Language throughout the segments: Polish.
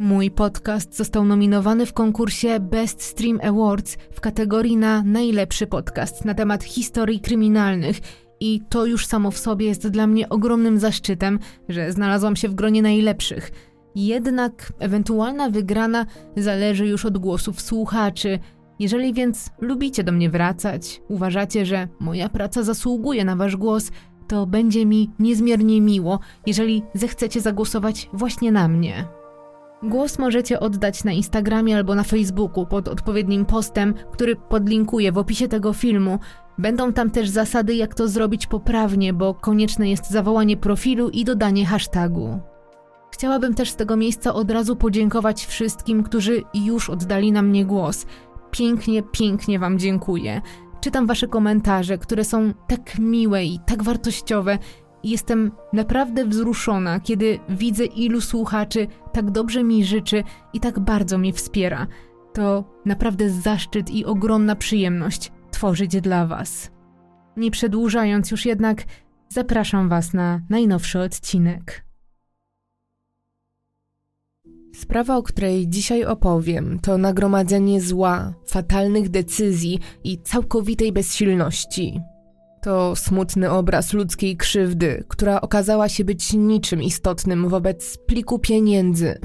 Mój podcast został nominowany w konkursie Best Stream Awards w kategorii na najlepszy podcast na temat historii kryminalnych i to już samo w sobie jest dla mnie ogromnym zaszczytem, że znalazłam się w gronie najlepszych. Jednak ewentualna wygrana zależy już od głosów słuchaczy. Jeżeli więc lubicie do mnie wracać, uważacie, że moja praca zasługuje na wasz głos, to będzie mi niezmiernie miło, jeżeli zechcecie zagłosować właśnie na mnie. Głos możecie oddać na Instagramie albo na Facebooku pod odpowiednim postem, który podlinkuję w opisie tego filmu. Będą tam też zasady, jak to zrobić poprawnie, bo konieczne jest zawołanie profilu i dodanie hashtagu. Chciałabym też z tego miejsca od razu podziękować wszystkim, którzy już oddali na mnie głos. Pięknie, pięknie Wam dziękuję. Czytam Wasze komentarze, które są tak miłe i tak wartościowe. Jestem naprawdę wzruszona, kiedy widzę, ilu słuchaczy tak dobrze mi życzy i tak bardzo mnie wspiera. To naprawdę zaszczyt i ogromna przyjemność tworzyć dla Was. Nie przedłużając już jednak, zapraszam Was na najnowszy odcinek. Sprawa, o której dzisiaj opowiem, to nagromadzenie zła, fatalnych decyzji i całkowitej bezsilności. To smutny obraz ludzkiej krzywdy, która okazała się być niczym istotnym wobec pliku pieniędzy.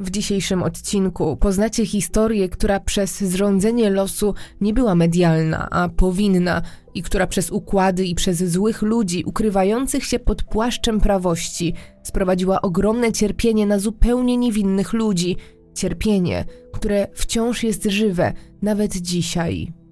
W dzisiejszym odcinku poznacie historię, która przez zrządzenie losu nie była medialna, a powinna, i która przez układy i przez złych ludzi ukrywających się pod płaszczem prawości sprowadziła ogromne cierpienie na zupełnie niewinnych ludzi. Cierpienie, które wciąż jest żywe, nawet dzisiaj.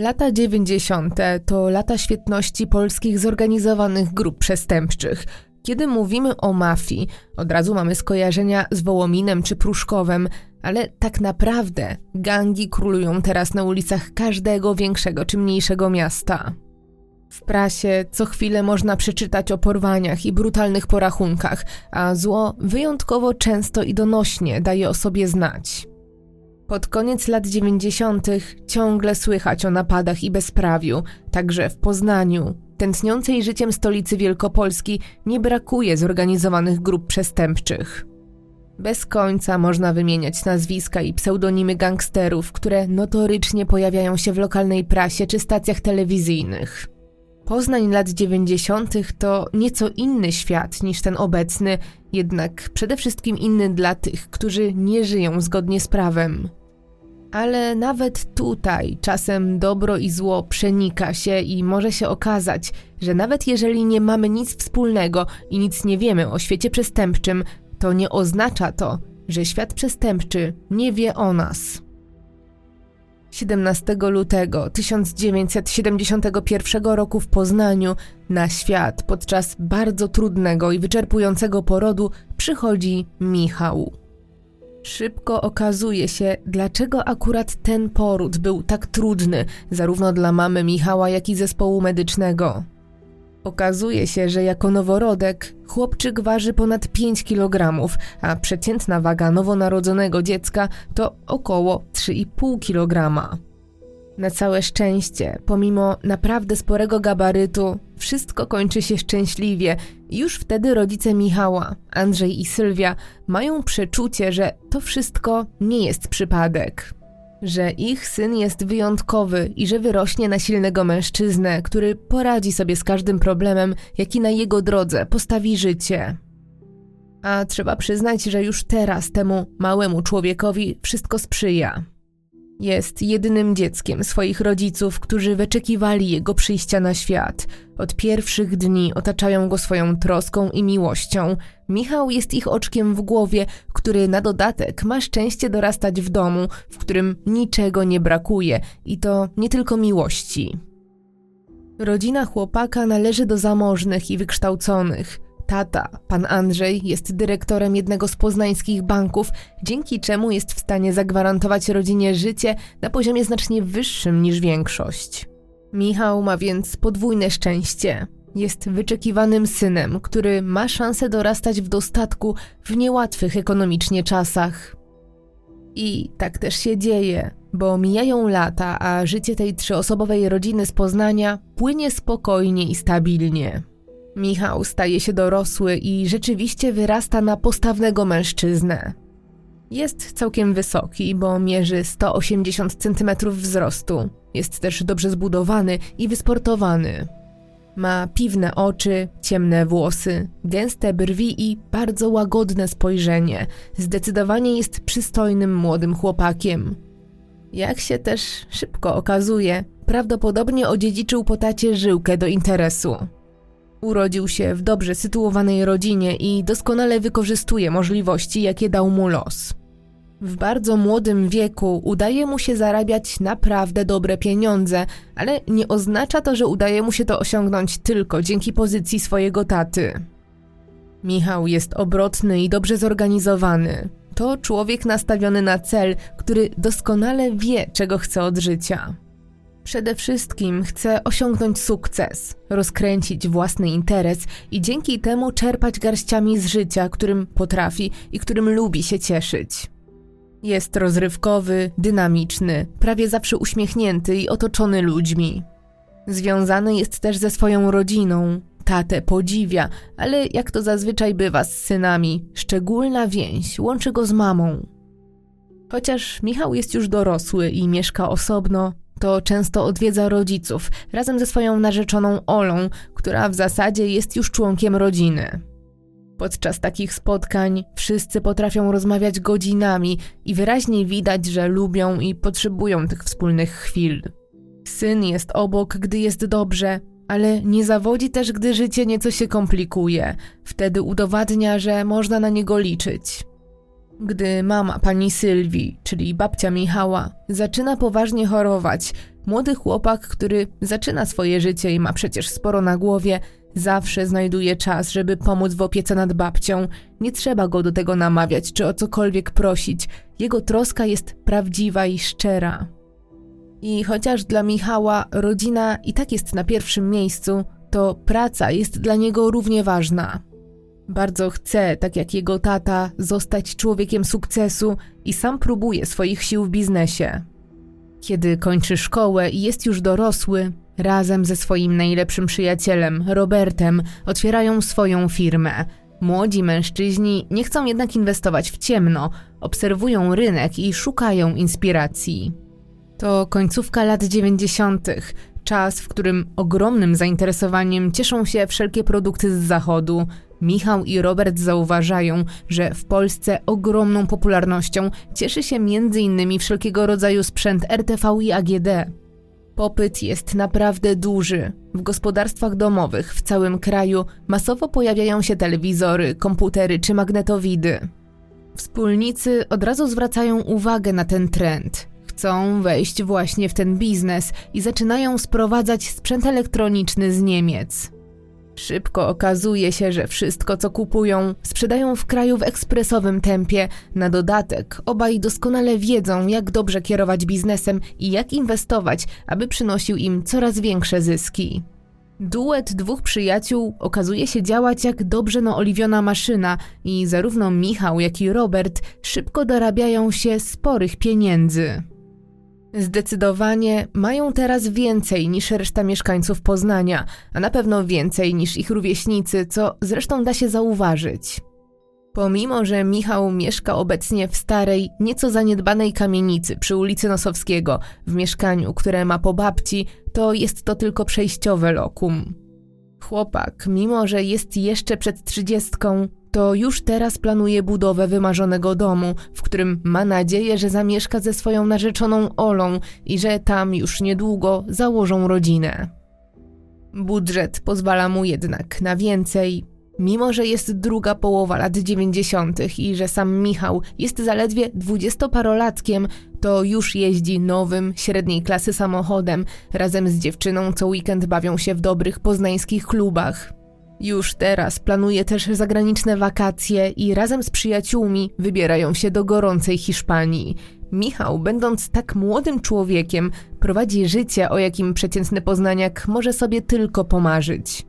Lata 90. to lata świetności polskich zorganizowanych grup przestępczych. Kiedy mówimy o mafii, od razu mamy skojarzenia z Wołominem czy Pruszkowem, ale tak naprawdę gangi królują teraz na ulicach każdego większego czy mniejszego miasta. W prasie co chwilę można przeczytać o porwaniach i brutalnych porachunkach, a zło wyjątkowo często i donośnie daje o sobie znać. Pod koniec lat 90. ciągle słychać o napadach i bezprawiu, także w Poznaniu. Tętniącej życiem stolicy Wielkopolski nie brakuje zorganizowanych grup przestępczych. Bez końca można wymieniać nazwiska i pseudonimy gangsterów, które notorycznie pojawiają się w lokalnej prasie czy stacjach telewizyjnych. Poznań lat 90. to nieco inny świat niż ten obecny, jednak przede wszystkim inny dla tych, którzy nie żyją zgodnie z prawem. Ale nawet tutaj czasem dobro i zło przenika się i może się okazać, że nawet jeżeli nie mamy nic wspólnego i nic nie wiemy o świecie przestępczym, to nie oznacza to, że świat przestępczy nie wie o nas. 17 lutego 1971 roku w Poznaniu na świat podczas bardzo trudnego i wyczerpującego porodu przychodzi Michał. Szybko okazuje się, dlaczego akurat ten poród był tak trudny, zarówno dla mamy Michała, jak i zespołu medycznego. Okazuje się, że jako noworodek chłopczyk waży ponad 5 kg, a przeciętna waga nowonarodzonego dziecka to około 3,5 kg. Na całe szczęście, pomimo naprawdę sporego gabarytu, wszystko kończy się szczęśliwie. Już wtedy rodzice Michała, Andrzej i Sylwia, mają przeczucie, że to wszystko nie jest przypadek. Że ich syn jest wyjątkowy i że wyrośnie na silnego mężczyznę, który poradzi sobie z każdym problemem, jaki na jego drodze postawi życie. A trzeba przyznać, że już teraz temu małemu człowiekowi wszystko sprzyja. Jest jedynym dzieckiem swoich rodziców, którzy wyczekiwali jego przyjścia na świat. Od pierwszych dni otaczają go swoją troską i miłością. Michał jest ich oczkiem w głowie, który na dodatek ma szczęście dorastać w domu, w którym niczego nie brakuje i to nie tylko miłości. Rodzina chłopaka należy do zamożnych i wykształconych. Tata, pan Andrzej, jest dyrektorem jednego z poznańskich banków, dzięki czemu jest w stanie zagwarantować rodzinie życie na poziomie znacznie wyższym niż większość. Michał ma więc podwójne szczęście. Jest wyczekiwanym synem, który ma szansę dorastać w dostatku w niełatwych ekonomicznie czasach. I tak też się dzieje, bo mijają lata, a życie tej trzyosobowej rodziny z Poznania płynie spokojnie i stabilnie. Michał staje się dorosły i rzeczywiście wyrasta na postawnego mężczyznę. Jest całkiem wysoki, bo mierzy 180 cm wzrostu. Jest też dobrze zbudowany i wysportowany. Ma piwne oczy, ciemne włosy, gęste brwi i bardzo łagodne spojrzenie. Zdecydowanie jest przystojnym młodym chłopakiem. Jak się też szybko okazuje, prawdopodobnie odziedziczył po tacie żyłkę do interesu. Urodził się w dobrze sytuowanej rodzinie i doskonale wykorzystuje możliwości, jakie dał mu los. W bardzo młodym wieku udaje mu się zarabiać naprawdę dobre pieniądze, ale nie oznacza to, że udaje mu się to osiągnąć tylko dzięki pozycji swojego taty. Michał jest obrotny i dobrze zorganizowany. To człowiek nastawiony na cel, który doskonale wie, czego chce od życia. Przede wszystkim chce osiągnąć sukces, rozkręcić własny interes i dzięki temu czerpać garściami z życia, którym potrafi i którym lubi się cieszyć. Jest rozrywkowy, dynamiczny, prawie zawsze uśmiechnięty i otoczony ludźmi. Związany jest też ze swoją rodziną. Tatę podziwia, ale jak to zazwyczaj bywa z synami, szczególna więź łączy go z mamą. Chociaż Michał jest już dorosły i mieszka osobno, to często odwiedza rodziców razem ze swoją narzeczoną Olą, która w zasadzie jest już członkiem rodziny. Podczas takich spotkań wszyscy potrafią rozmawiać godzinami i wyraźnie widać, że lubią i potrzebują tych wspólnych chwil. Syn jest obok, gdy jest dobrze, ale nie zawodzi też, gdy życie nieco się komplikuje. Wtedy udowadnia, że można na niego liczyć. Gdy mama pani Sylwii, czyli babcia Michała, zaczyna poważnie chorować, młody chłopak, który zaczyna swoje życie i ma przecież sporo na głowie, zawsze znajduje czas, żeby pomóc w opiece nad babcią. Nie trzeba go do tego namawiać czy o cokolwiek prosić. Jego troska jest prawdziwa i szczera. I chociaż dla Michała rodzina i tak jest na pierwszym miejscu, to praca jest dla niego równie ważna. Bardzo chce, tak jak jego tata, zostać człowiekiem sukcesu i sam próbuje swoich sił w biznesie. Kiedy kończy szkołę i jest już dorosły, razem ze swoim najlepszym przyjacielem, Robertem, otwierają swoją firmę. Młodzi mężczyźni nie chcą jednak inwestować w ciemno, obserwują rynek i szukają inspiracji. To końcówka lat 90., czas, w którym ogromnym zainteresowaniem cieszą się wszelkie produkty z zachodu, Michał i Robert zauważają, że w Polsce ogromną popularnością cieszy się m.in. wszelkiego rodzaju sprzęt RTV i AGD. Popyt jest naprawdę duży. W gospodarstwach domowych w całym kraju masowo pojawiają się telewizory, komputery czy magnetowidy. Wspólnicy od razu zwracają uwagę na ten trend. Chcą wejść właśnie w ten biznes i zaczynają sprowadzać sprzęt elektroniczny z Niemiec. Szybko okazuje się, że wszystko co kupują sprzedają w kraju w ekspresowym tempie. Na dodatek obaj doskonale wiedzą, jak dobrze kierować biznesem i jak inwestować, aby przynosił im coraz większe zyski. Duet dwóch przyjaciół okazuje się działać jak dobrze naoliwiona maszyna i zarówno Michał, jak i Robert szybko dorabiają się sporych pieniędzy. Zdecydowanie mają teraz więcej niż reszta mieszkańców Poznania, a na pewno więcej niż ich rówieśnicy, co zresztą da się zauważyć. Pomimo, że Michał mieszka obecnie w starej, nieco zaniedbanej kamienicy przy ulicy Nosowskiego, w mieszkaniu, które ma po babci, to jest to tylko przejściowe lokum. Chłopak, mimo że jest jeszcze przed trzydziestką, to już teraz planuje budowę wymarzonego domu, w którym ma nadzieję, że zamieszka ze swoją narzeczoną Olą i że tam już niedługo założą rodzinę. Budżet pozwala mu jednak na więcej. Mimo, że jest druga połowa lat dziewięćdziesiątych i że sam Michał jest zaledwie dwudziestoparolatkiem, to już jeździ nowym, średniej klasy samochodem razem z dziewczyną co weekend bawią się w dobrych poznańskich klubach. Już teraz planuje też zagraniczne wakacje i razem z przyjaciółmi wybierają się do gorącej Hiszpanii. Michał, będąc tak młodym człowiekiem, prowadzi życie, o jakim przeciętny poznaniak może sobie tylko pomarzyć.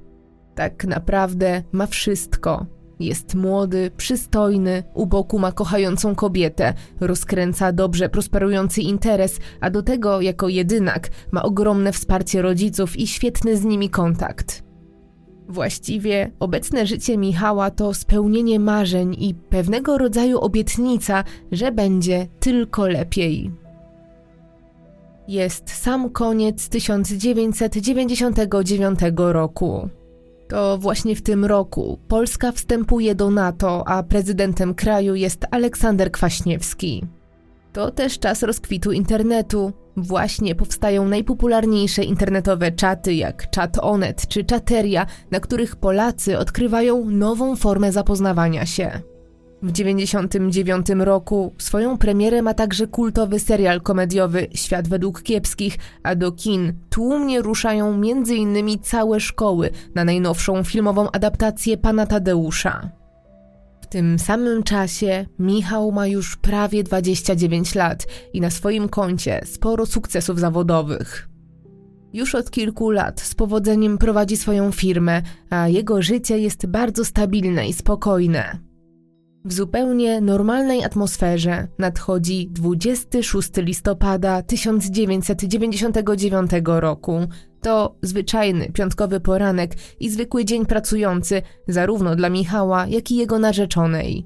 Tak naprawdę ma wszystko. Jest młody, przystojny, u boku ma kochającą kobietę, rozkręca dobrze prosperujący interes, a do tego jako jedynak ma ogromne wsparcie rodziców i świetny z nimi kontakt. Właściwie obecne życie Michała to spełnienie marzeń i pewnego rodzaju obietnica, że będzie tylko lepiej. Jest sam koniec 1999 roku. To właśnie w tym roku Polska wstępuje do NATO, a prezydentem kraju jest Aleksander Kwaśniewski. To też czas rozkwitu internetu. Właśnie powstają najpopularniejsze internetowe czaty jak Chat-Onet czy Czateria, na których Polacy odkrywają nową formę zapoznawania się. W 1999 roku swoją premierę ma także kultowy serial komediowy Świat według kiepskich, a do kin tłumnie ruszają m.in. całe szkoły na najnowszą filmową adaptację Pana Tadeusza. Tym samym czasie Michał ma już prawie 29 lat i na swoim koncie sporo sukcesów zawodowych. Już od kilku lat z powodzeniem prowadzi swoją firmę, a jego życie jest bardzo stabilne i spokojne. W zupełnie normalnej atmosferze nadchodzi 26 listopada 1999 roku. To zwyczajny piątkowy poranek i zwykły dzień pracujący zarówno dla Michała, jak i jego narzeczonej.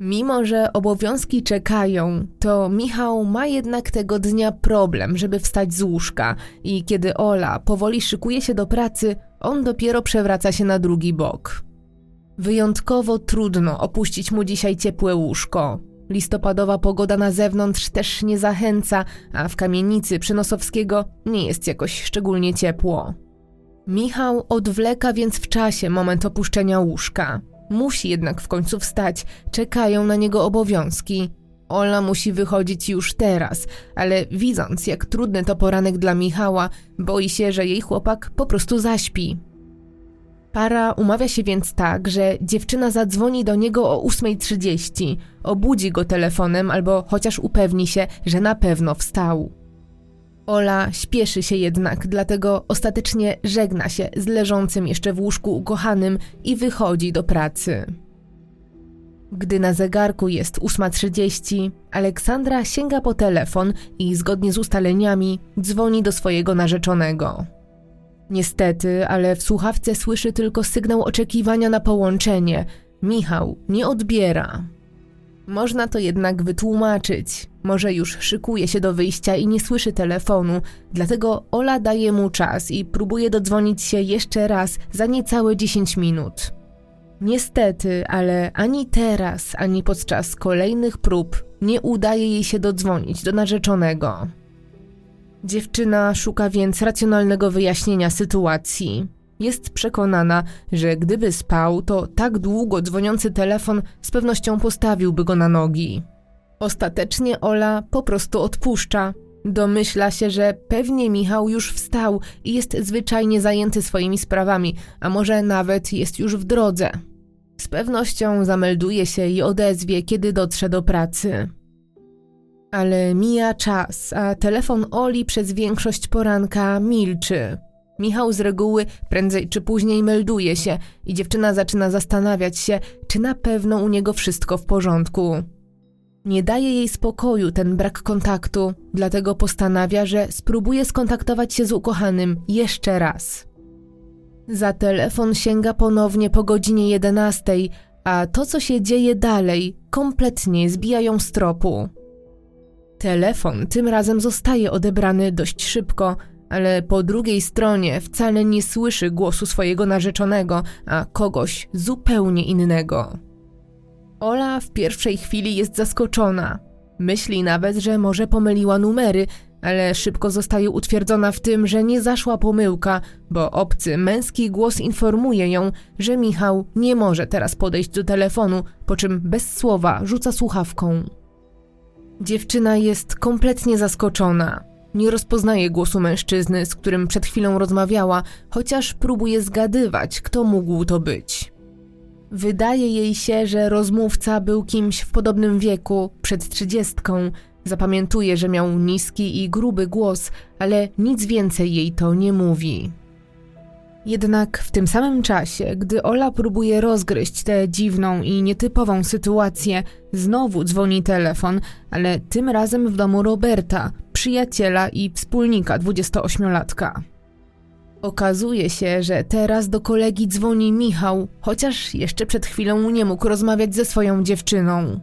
Mimo, że obowiązki czekają, to Michał ma jednak tego dnia problem, żeby wstać z łóżka i kiedy Ola powoli szykuje się do pracy, on dopiero przewraca się na drugi bok. Wyjątkowo trudno opuścić mu dzisiaj ciepłe łóżko. Listopadowa pogoda na zewnątrz też nie zachęca, a w kamienicy Przynosowskiego nie jest jakoś szczególnie ciepło. Michał odwleka więc w czasie moment opuszczenia łóżka. Musi jednak w końcu wstać, czekają na niego obowiązki. Ola musi wychodzić już teraz, ale widząc jak trudny to poranek dla Michała, boi się, że jej chłopak po prostu zaśpi. Para umawia się więc tak, że dziewczyna zadzwoni do niego o 8.30, obudzi go telefonem albo chociaż upewni się, że na pewno wstał. Ola śpieszy się jednak, dlatego ostatecznie żegna się z leżącym jeszcze w łóżku ukochanym i wychodzi do pracy. Gdy na zegarku jest 8.30, Aleksandra sięga po telefon i zgodnie z ustaleniami dzwoni do swojego narzeczonego. Niestety, ale w słuchawce słyszy tylko sygnał oczekiwania na połączenie. Michał nie odbiera. Można to jednak wytłumaczyć. Może już szykuje się do wyjścia i nie słyszy telefonu, dlatego Ola daje mu czas i próbuje dodzwonić się jeszcze raz za niecałe 10 minut. Niestety, ale ani teraz, ani podczas kolejnych prób nie udaje jej się dodzwonić do narzeczonego. Dziewczyna szuka więc racjonalnego wyjaśnienia sytuacji. Jest przekonana, że gdyby spał, to tak długo dzwoniący telefon z pewnością postawiłby go na nogi. Ostatecznie Ola po prostu odpuszcza. Domyśla się, że pewnie Michał już wstał i jest zwyczajnie zajęty swoimi sprawami, a może nawet jest już w drodze. Z pewnością zamelduje się i odezwie, kiedy dotrze do pracy. Ale mija czas, a telefon Oli przez większość poranka milczy. Michał z reguły prędzej czy później melduje się i dziewczyna zaczyna zastanawiać się, czy na pewno u niego wszystko w porządku. Nie daje jej spokoju ten brak kontaktu, dlatego postanawia, że spróbuje skontaktować się z ukochanym jeszcze raz. Za telefon sięga ponownie po godzinie 11, a to, co się dzieje dalej, kompletnie zbija ją z tropu. Telefon tym razem zostaje odebrany dość szybko, ale po drugiej stronie wcale nie słyszy głosu swojego narzeczonego, a kogoś zupełnie innego. Ola w pierwszej chwili jest zaskoczona. Myśli nawet, że może pomyliła numery, ale szybko zostaje utwierdzona w tym, że nie zaszła pomyłka, bo obcy męski głos informuje ją, że Michał nie może teraz podejść do telefonu, po czym bez słowa rzuca słuchawką. Dziewczyna jest kompletnie zaskoczona. Nie rozpoznaje głosu mężczyzny, z którym przed chwilą rozmawiała, chociaż próbuje zgadywać, kto mógł to być. Wydaje jej się, że rozmówca był kimś w podobnym wieku, przed trzydziestką. Zapamiętuje, że miał niski i gruby głos, ale nic więcej jej to nie mówi. Jednak w tym samym czasie, gdy Ola próbuje rozgryźć tę dziwną i nietypową sytuację, znowu dzwoni telefon, ale tym razem w domu Roberta, przyjaciela i wspólnika 28-latka. Okazuje się, że teraz do kolegi dzwoni Michał, chociaż jeszcze przed chwilą nie mógł rozmawiać ze swoją dziewczyną.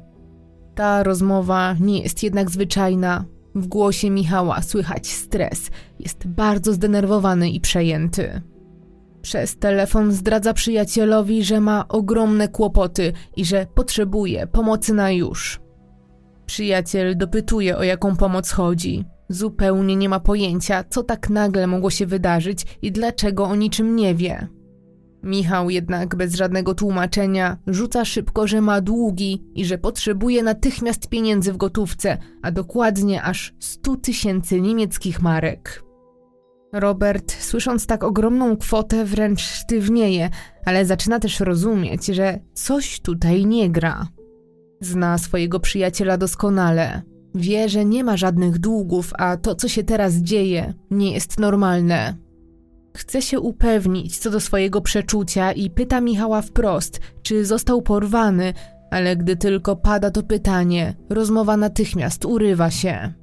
Ta rozmowa nie jest jednak zwyczajna. W głosie Michała słychać stres, jest bardzo zdenerwowany i przejęty. Przez telefon zdradza przyjacielowi, że ma ogromne kłopoty i że potrzebuje pomocy na już. Przyjaciel dopytuje, o jaką pomoc chodzi. Zupełnie nie ma pojęcia, co tak nagle mogło się wydarzyć i dlaczego o niczym nie wie. Michał jednak bez żadnego tłumaczenia rzuca szybko, że ma długi i że potrzebuje natychmiast pieniędzy w gotówce, a dokładnie aż 100 tysięcy niemieckich marek. Robert, słysząc tak ogromną kwotę, wręcz sztywnieje, ale zaczyna też rozumieć, że coś tutaj nie gra. Zna swojego przyjaciela doskonale. Wie, że nie ma żadnych długów, a to, co się teraz dzieje, nie jest normalne. Chce się upewnić co do swojego przeczucia i pyta Michała wprost, czy został porwany, ale gdy tylko pada to pytanie, rozmowa natychmiast urywa się.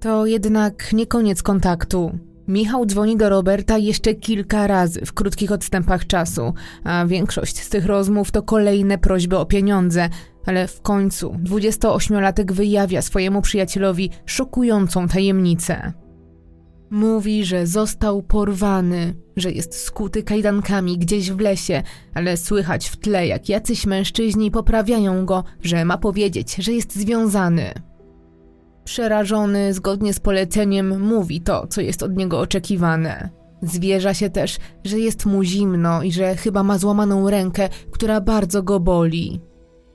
To jednak nie koniec kontaktu. Michał dzwoni do Roberta jeszcze kilka razy w krótkich odstępach czasu, a większość z tych rozmów to kolejne prośby o pieniądze, ale w końcu 28-latek wyjawia swojemu przyjacielowi szokującą tajemnicę. Mówi, że został porwany, że jest skuty kajdankami gdzieś w lesie, ale słychać w tle, jak jacyś mężczyźni poprawiają go, że ma powiedzieć, że jest związany. Przerażony, zgodnie z poleceniem, mówi to, co jest od niego oczekiwane. Zwierza się też, że jest mu zimno i że chyba ma złamaną rękę, która bardzo go boli.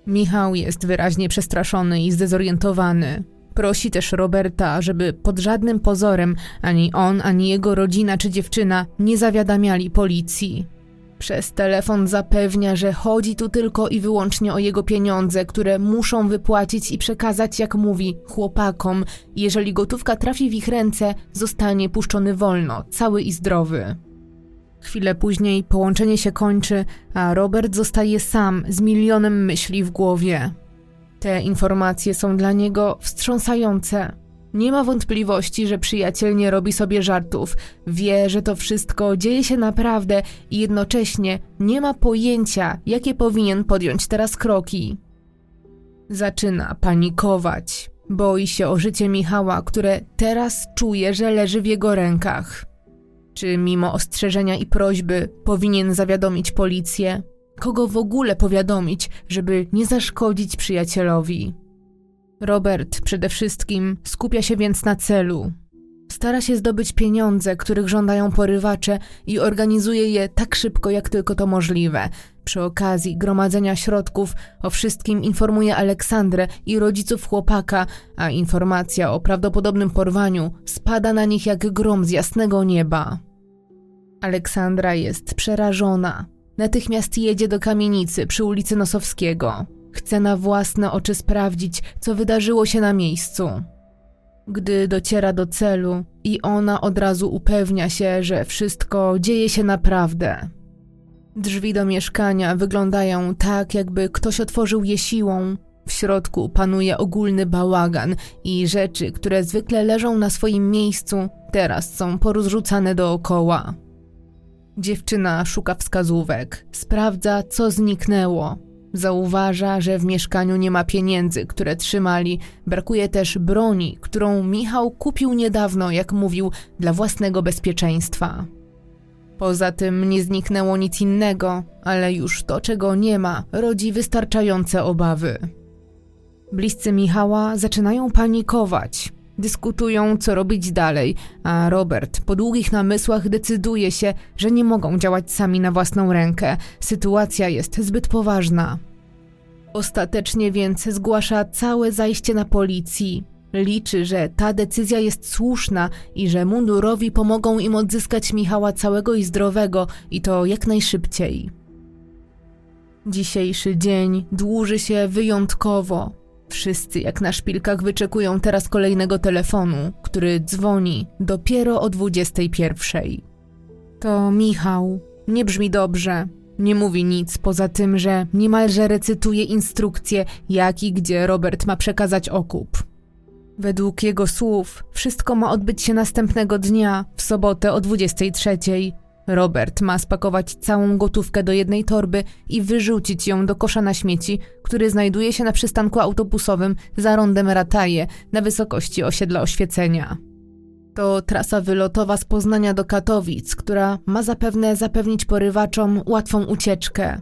Michał jest wyraźnie przestraszony i zdezorientowany. Prosi też Roberta, żeby pod żadnym pozorem ani on, ani jego rodzina czy dziewczyna nie zawiadamiali policji. Przez telefon zapewnia, że chodzi tu tylko i wyłącznie o jego pieniądze, które muszą wypłacić i przekazać, jak mówi, chłopakom. Jeżeli gotówka trafi w ich ręce, zostanie puszczony wolno, cały i zdrowy. Chwilę później połączenie się kończy, a Robert zostaje sam z milionem myśli w głowie. Te informacje są dla niego wstrząsające. Nie ma wątpliwości, że przyjaciel nie robi sobie żartów. Wie, że to wszystko dzieje się naprawdę i jednocześnie nie ma pojęcia, jakie powinien podjąć teraz kroki. Zaczyna panikować. Boi się o życie Michała, które teraz czuje, że leży w jego rękach. Czy mimo ostrzeżenia i prośby powinien zawiadomić policję? Kogo w ogóle powiadomić, żeby nie zaszkodzić przyjacielowi? Robert przede wszystkim skupia się więc na celu. Stara się zdobyć pieniądze, których żądają porywacze i organizuje je tak szybko, jak tylko to możliwe. Przy okazji gromadzenia środków o wszystkim informuje Aleksandrę i rodziców chłopaka, a informacja o prawdopodobnym porwaniu spada na nich jak grom z jasnego nieba. Aleksandra jest przerażona. Natychmiast jedzie do kamienicy przy ulicy Nosowskiego. Chce na własne oczy sprawdzić, co wydarzyło się na miejscu. Gdy dociera do celu i ona od razu upewnia się, że wszystko dzieje się naprawdę. Drzwi do mieszkania wyglądają tak, jakby ktoś otworzył je siłą. W środku panuje ogólny bałagan i rzeczy, które zwykle leżą na swoim miejscu, teraz są porozrzucane dookoła. Dziewczyna szuka wskazówek, sprawdza, co zniknęło, Zauważa, że w mieszkaniu nie ma pieniędzy, które trzymali. Brakuje też broni, którą Michał kupił niedawno, jak mówił, dla własnego bezpieczeństwa. Poza tym nie zniknęło nic innego, ale już to, czego nie ma, rodzi wystarczające obawy. Bliscy Michała zaczynają panikować. Dyskutują, co robić dalej, a Robert po długich namysłach decyduje się, że nie mogą działać sami na własną rękę. Sytuacja jest zbyt poważna. Ostatecznie więc zgłasza całe zajście na policji. Liczy, że ta decyzja jest słuszna i że mundurowi pomogą im odzyskać Michała całego i zdrowego i to jak najszybciej. Dzisiejszy dzień dłuży się wyjątkowo. Wszyscy jak na szpilkach wyczekują teraz kolejnego telefonu, który dzwoni dopiero o 21. To Michał. Nie brzmi dobrze. Nie mówi nic poza tym, że niemalże recytuje instrukcje, jak i gdzie Robert ma przekazać okup. Według jego słów, wszystko ma odbyć się następnego dnia, w sobotę o 23. Robert ma spakować całą gotówkę do jednej torby i wyrzucić ją do kosza na śmieci, który znajduje się na przystanku autobusowym za rondem Rataje na wysokości osiedla oświecenia. To trasa wylotowa z Poznania do Katowic, która ma zapewne zapewnić porywaczom łatwą ucieczkę.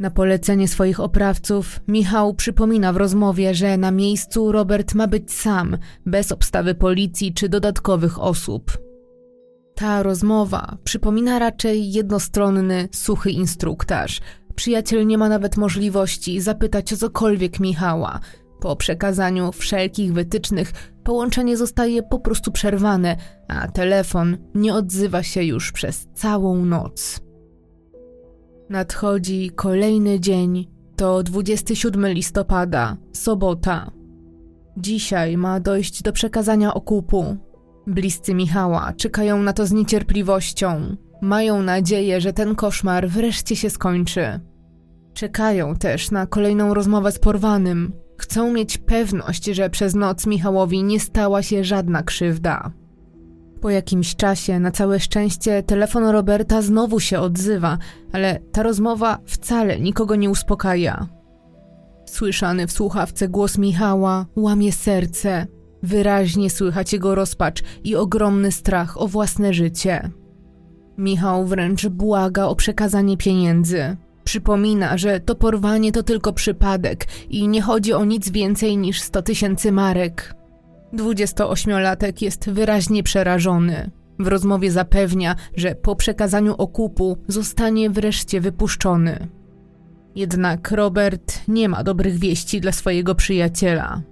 Na polecenie swoich oprawców, Michał przypomina w rozmowie, że na miejscu Robert ma być sam, bez obstawy policji czy dodatkowych osób. Ta rozmowa przypomina raczej jednostronny, suchy instruktaż. Przyjaciel nie ma nawet możliwości zapytać o cokolwiek Michała. Po przekazaniu wszelkich wytycznych połączenie zostaje po prostu przerwane, a telefon nie odzywa się już przez całą noc. Nadchodzi kolejny dzień. To 27 listopada, sobota. Dzisiaj ma dojść do przekazania okupu. Bliscy Michała czekają na to z niecierpliwością. Mają nadzieję, że ten koszmar wreszcie się skończy. Czekają też na kolejną rozmowę z porwanym. Chcą mieć pewność, że przez noc Michałowi nie stała się żadna krzywda. Po jakimś czasie, na całe szczęście, telefon Roberta znowu się odzywa, ale ta rozmowa wcale nikogo nie uspokaja. Słyszany w słuchawce głos Michała łamie serce. Wyraźnie słychać jego rozpacz i ogromny strach o własne życie. Michał wręcz błaga o przekazanie pieniędzy. Przypomina, że to porwanie to tylko przypadek i nie chodzi o nic więcej niż 100 tysięcy marek. 28-latek jest wyraźnie przerażony. W rozmowie zapewnia, że po przekazaniu okupu zostanie wreszcie wypuszczony. Jednak Robert nie ma dobrych wieści dla swojego przyjaciela.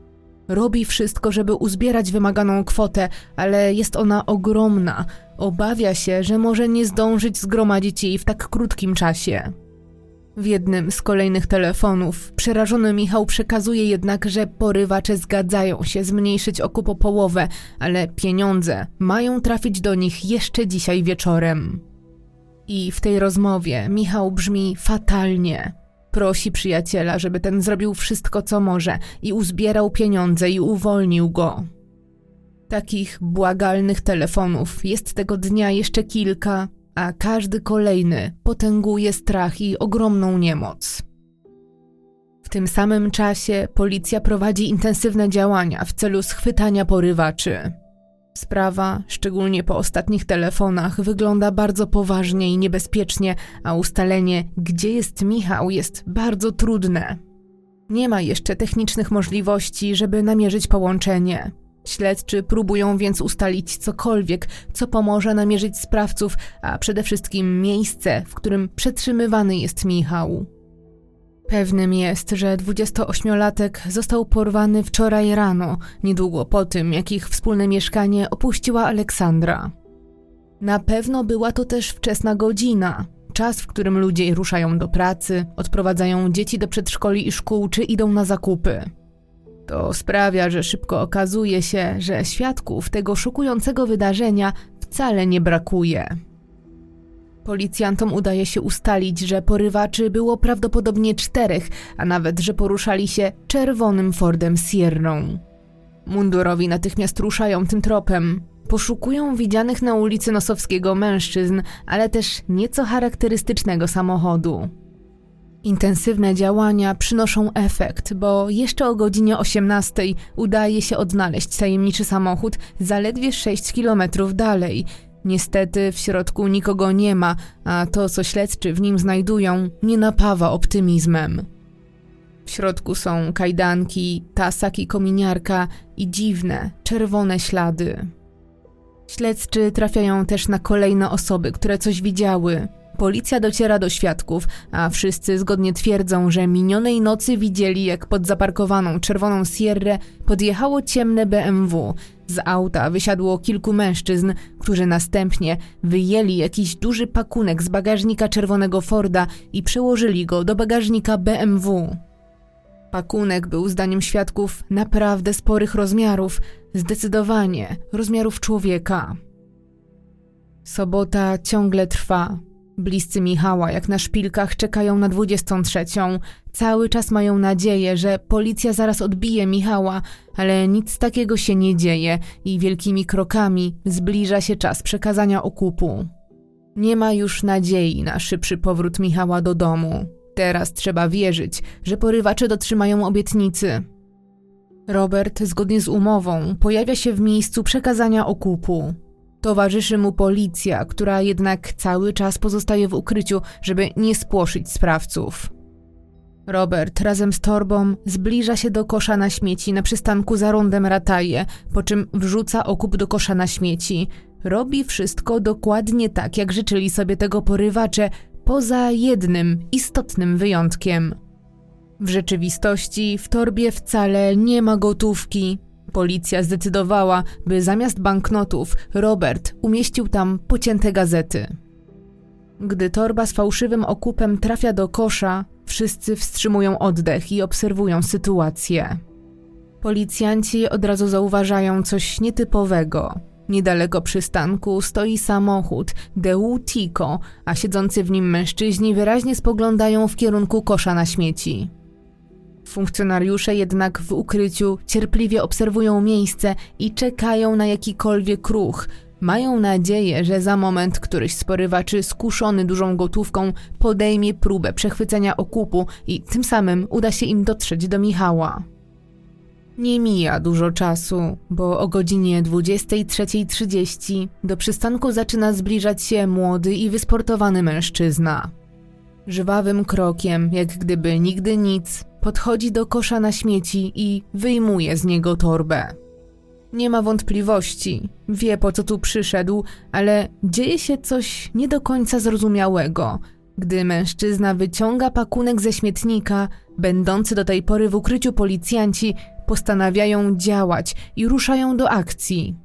Robi wszystko, żeby uzbierać wymaganą kwotę, ale jest ona ogromna. Obawia się, że może nie zdążyć zgromadzić jej w tak krótkim czasie. W jednym z kolejnych telefonów przerażony Michał przekazuje jednak, że porywacze zgadzają się zmniejszyć okup o połowę, ale pieniądze mają trafić do nich jeszcze dzisiaj wieczorem. I w tej rozmowie Michał brzmi fatalnie. Prosi przyjaciela, żeby ten zrobił wszystko, co może i uzbierał pieniądze i uwolnił go. Takich błagalnych telefonów jest tego dnia jeszcze kilka, a każdy kolejny potęguje strach i ogromną niemoc. W tym samym czasie policja prowadzi intensywne działania w celu schwytania porywaczy. Sprawa, szczególnie po ostatnich telefonach, wygląda bardzo poważnie i niebezpiecznie, a ustalenie, gdzie jest Michał, jest bardzo trudne. Nie ma jeszcze technicznych możliwości, żeby namierzyć połączenie. Śledczy próbują więc ustalić cokolwiek, co pomoże namierzyć sprawców, a przede wszystkim miejsce, w którym przetrzymywany jest Michał. Pewnym jest, że 28-latek został porwany wczoraj rano, niedługo po tym, jak ich wspólne mieszkanie opuściła Aleksandra. Na pewno była to też wczesna godzina, czas, w którym ludzie ruszają do pracy, odprowadzają dzieci do przedszkoli i szkół czy idą na zakupy. To sprawia, że szybko okazuje się, że świadków tego szokującego wydarzenia wcale nie brakuje. Policjantom udaje się ustalić, że porywaczy było prawdopodobnie czterech, a nawet, że poruszali się czerwonym Fordem Sierną. Mundurowi natychmiast ruszają tym tropem. Poszukują widzianych na ulicy Nosowskiego mężczyzn, ale też nieco charakterystycznego samochodu. Intensywne działania przynoszą efekt, bo jeszcze o godzinie 18 udaje się odnaleźć tajemniczy samochód zaledwie 6 kilometrów dalej. Niestety w środku nikogo nie ma, a to, co śledczy w nim znajdują, nie napawa optymizmem. W środku są kajdanki, tasak i kominiarka i dziwne, czerwone ślady. Śledczy trafiają też na kolejne osoby, które coś widziały – Policja dociera do świadków, a wszyscy zgodnie twierdzą, że minionej nocy widzieli, jak pod zaparkowaną czerwoną Sierrę podjechało ciemne BMW. Z auta wysiadło kilku mężczyzn, którzy następnie wyjęli jakiś duży pakunek z bagażnika czerwonego Forda i przełożyli go do bagażnika BMW. Pakunek był zdaniem świadków naprawdę sporych rozmiarów, zdecydowanie rozmiarów człowieka. Sobota ciągle trwa. Bliscy Michała, jak na szpilkach, czekają na 23. Cały czas mają nadzieję, że policja zaraz odbije Michała, ale nic takiego się nie dzieje i wielkimi krokami zbliża się czas przekazania okupu. Nie ma już nadziei na szybszy powrót Michała do domu. Teraz trzeba wierzyć, że porywacze dotrzymają obietnicy. Robert, zgodnie z umową, pojawia się w miejscu przekazania okupu. Towarzyszy mu policja, która jednak cały czas pozostaje w ukryciu, żeby nie spłoszyć sprawców. Robert razem z torbą zbliża się do kosza na śmieci na przystanku za rondem Rataje, po czym wrzuca okup do kosza na śmieci. Robi wszystko dokładnie tak, jak życzyli sobie tego porywacze, poza jednym istotnym wyjątkiem. W rzeczywistości w torbie wcale nie ma gotówki. Policja zdecydowała, by zamiast banknotów Robert umieścił tam pocięte gazety. Gdy torba z fałszywym okupem trafia do kosza, wszyscy wstrzymują oddech i obserwują sytuację. Policjanci od razu zauważają coś nietypowego. Niedaleko przystanku stoi samochód Deu Tico, a siedzący w nim mężczyźni wyraźnie spoglądają w kierunku kosza na śmieci. Funkcjonariusze jednak w ukryciu cierpliwie obserwują miejsce i czekają na jakikolwiek ruch. Mają nadzieję, że za moment któryś z porywaczy skuszony dużą gotówką podejmie próbę przechwycenia okupu i tym samym uda się im dotrzeć do Michała. Nie mija dużo czasu, bo o godzinie 23.30 do przystanku zaczyna zbliżać się młody i wysportowany mężczyzna. Żwawym krokiem, jak gdyby nigdy nic, podchodzi do kosza na śmieci i wyjmuje z niego torbę. Nie ma wątpliwości, wie po co tu przyszedł, ale dzieje się coś nie do końca zrozumiałego. Gdy mężczyzna wyciąga pakunek ze śmietnika, będący do tej pory w ukryciu policjanci postanawiają działać i ruszają do akcji.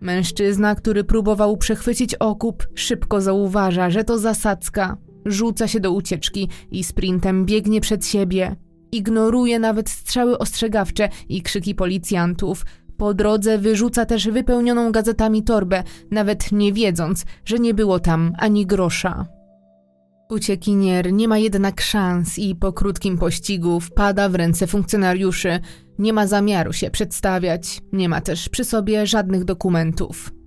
Mężczyzna, który próbował przechwycić okup, szybko zauważa, że to zasadzka. Rzuca się do ucieczki i sprintem biegnie przed siebie. Ignoruje nawet strzały ostrzegawcze i krzyki policjantów. Po drodze wyrzuca też wypełnioną gazetami torbę, nawet nie wiedząc, że nie było tam ani grosza. Uciekinier nie ma jednak szans i po krótkim pościgu wpada w ręce funkcjonariuszy. Nie ma zamiaru się przedstawiać, nie ma też przy sobie żadnych dokumentów.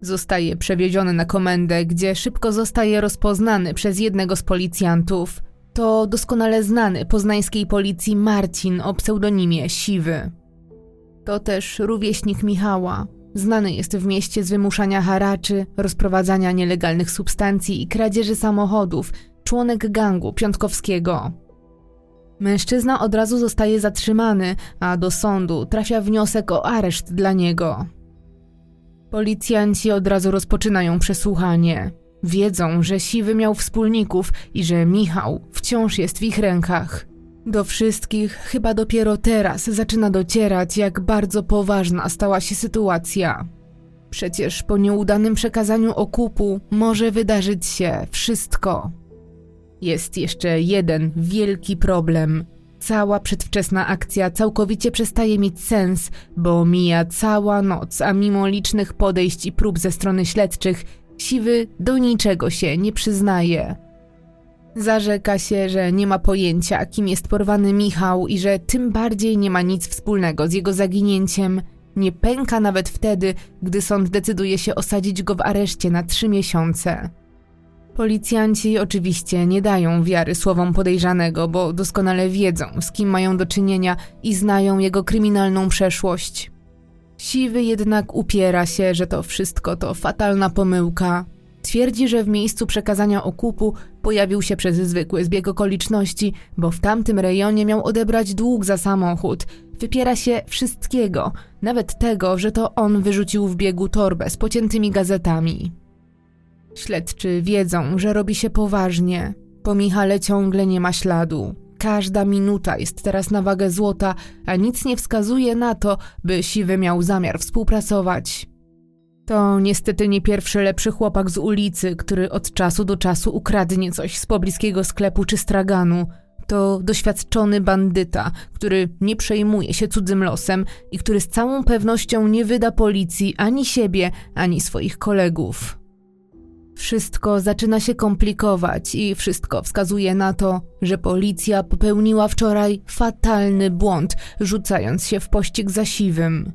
Zostaje przewieziony na komendę, gdzie szybko zostaje rozpoznany przez jednego z policjantów. To doskonale znany poznańskiej policji Marcin o pseudonimie Siwy. To też rówieśnik Michała, Znany jest w mieście z wymuszania haraczy, rozprowadzania nielegalnych substancji i kradzieży samochodów, członek gangu Piątkowskiego. Mężczyzna od razu zostaje zatrzymany, a do sądu trafia wniosek o areszt dla niego. Policjanci od razu rozpoczynają przesłuchanie. Wiedzą, że Siwy miał wspólników i że Michał wciąż jest w ich rękach. Do wszystkich chyba dopiero teraz zaczyna docierać, jak bardzo poważna stała się sytuacja. Przecież po nieudanym przekazaniu okupu może wydarzyć się wszystko. Jest jeszcze jeden wielki problem. Cała przedwczesna akcja całkowicie przestaje mieć sens, bo mija cała noc, a mimo licznych podejść i prób ze strony śledczych, siwy do niczego się nie przyznaje. Zarzeka się, że nie ma pojęcia, kim jest porwany Michał i że tym bardziej nie ma nic wspólnego z jego zaginięciem. Nie pęka nawet wtedy, gdy sąd decyduje się osadzić go w areszcie na trzy miesiące. Policjanci oczywiście nie dają wiary słowom podejrzanego, bo doskonale wiedzą, z kim mają do czynienia i znają jego kryminalną przeszłość. Siwy jednak upiera się, że to wszystko to fatalna pomyłka, Twierdzi, że w miejscu przekazania okupu pojawił się przez zwykły zbieg okoliczności, bo w tamtym rejonie miał odebrać dług za samochód. Wypiera się wszystkiego, nawet tego, że to on wyrzucił w biegu torbę z pociętymi gazetami. Śledczy wiedzą, że robi się poważnie. Po Michale ciągle nie ma śladu. Każda minuta jest teraz na wagę złota, a nic nie wskazuje na to, by Siwy miał zamiar współpracować. To niestety nie pierwszy lepszy chłopak z ulicy, który od czasu do czasu ukradnie coś z pobliskiego sklepu czy straganu. To doświadczony bandyta, który nie przejmuje się cudzym losem i który z całą pewnością nie wyda policji ani siebie, ani swoich kolegów. Wszystko zaczyna się komplikować i wszystko wskazuje na to, że policja popełniła wczoraj fatalny błąd, rzucając się w pościg za siwym.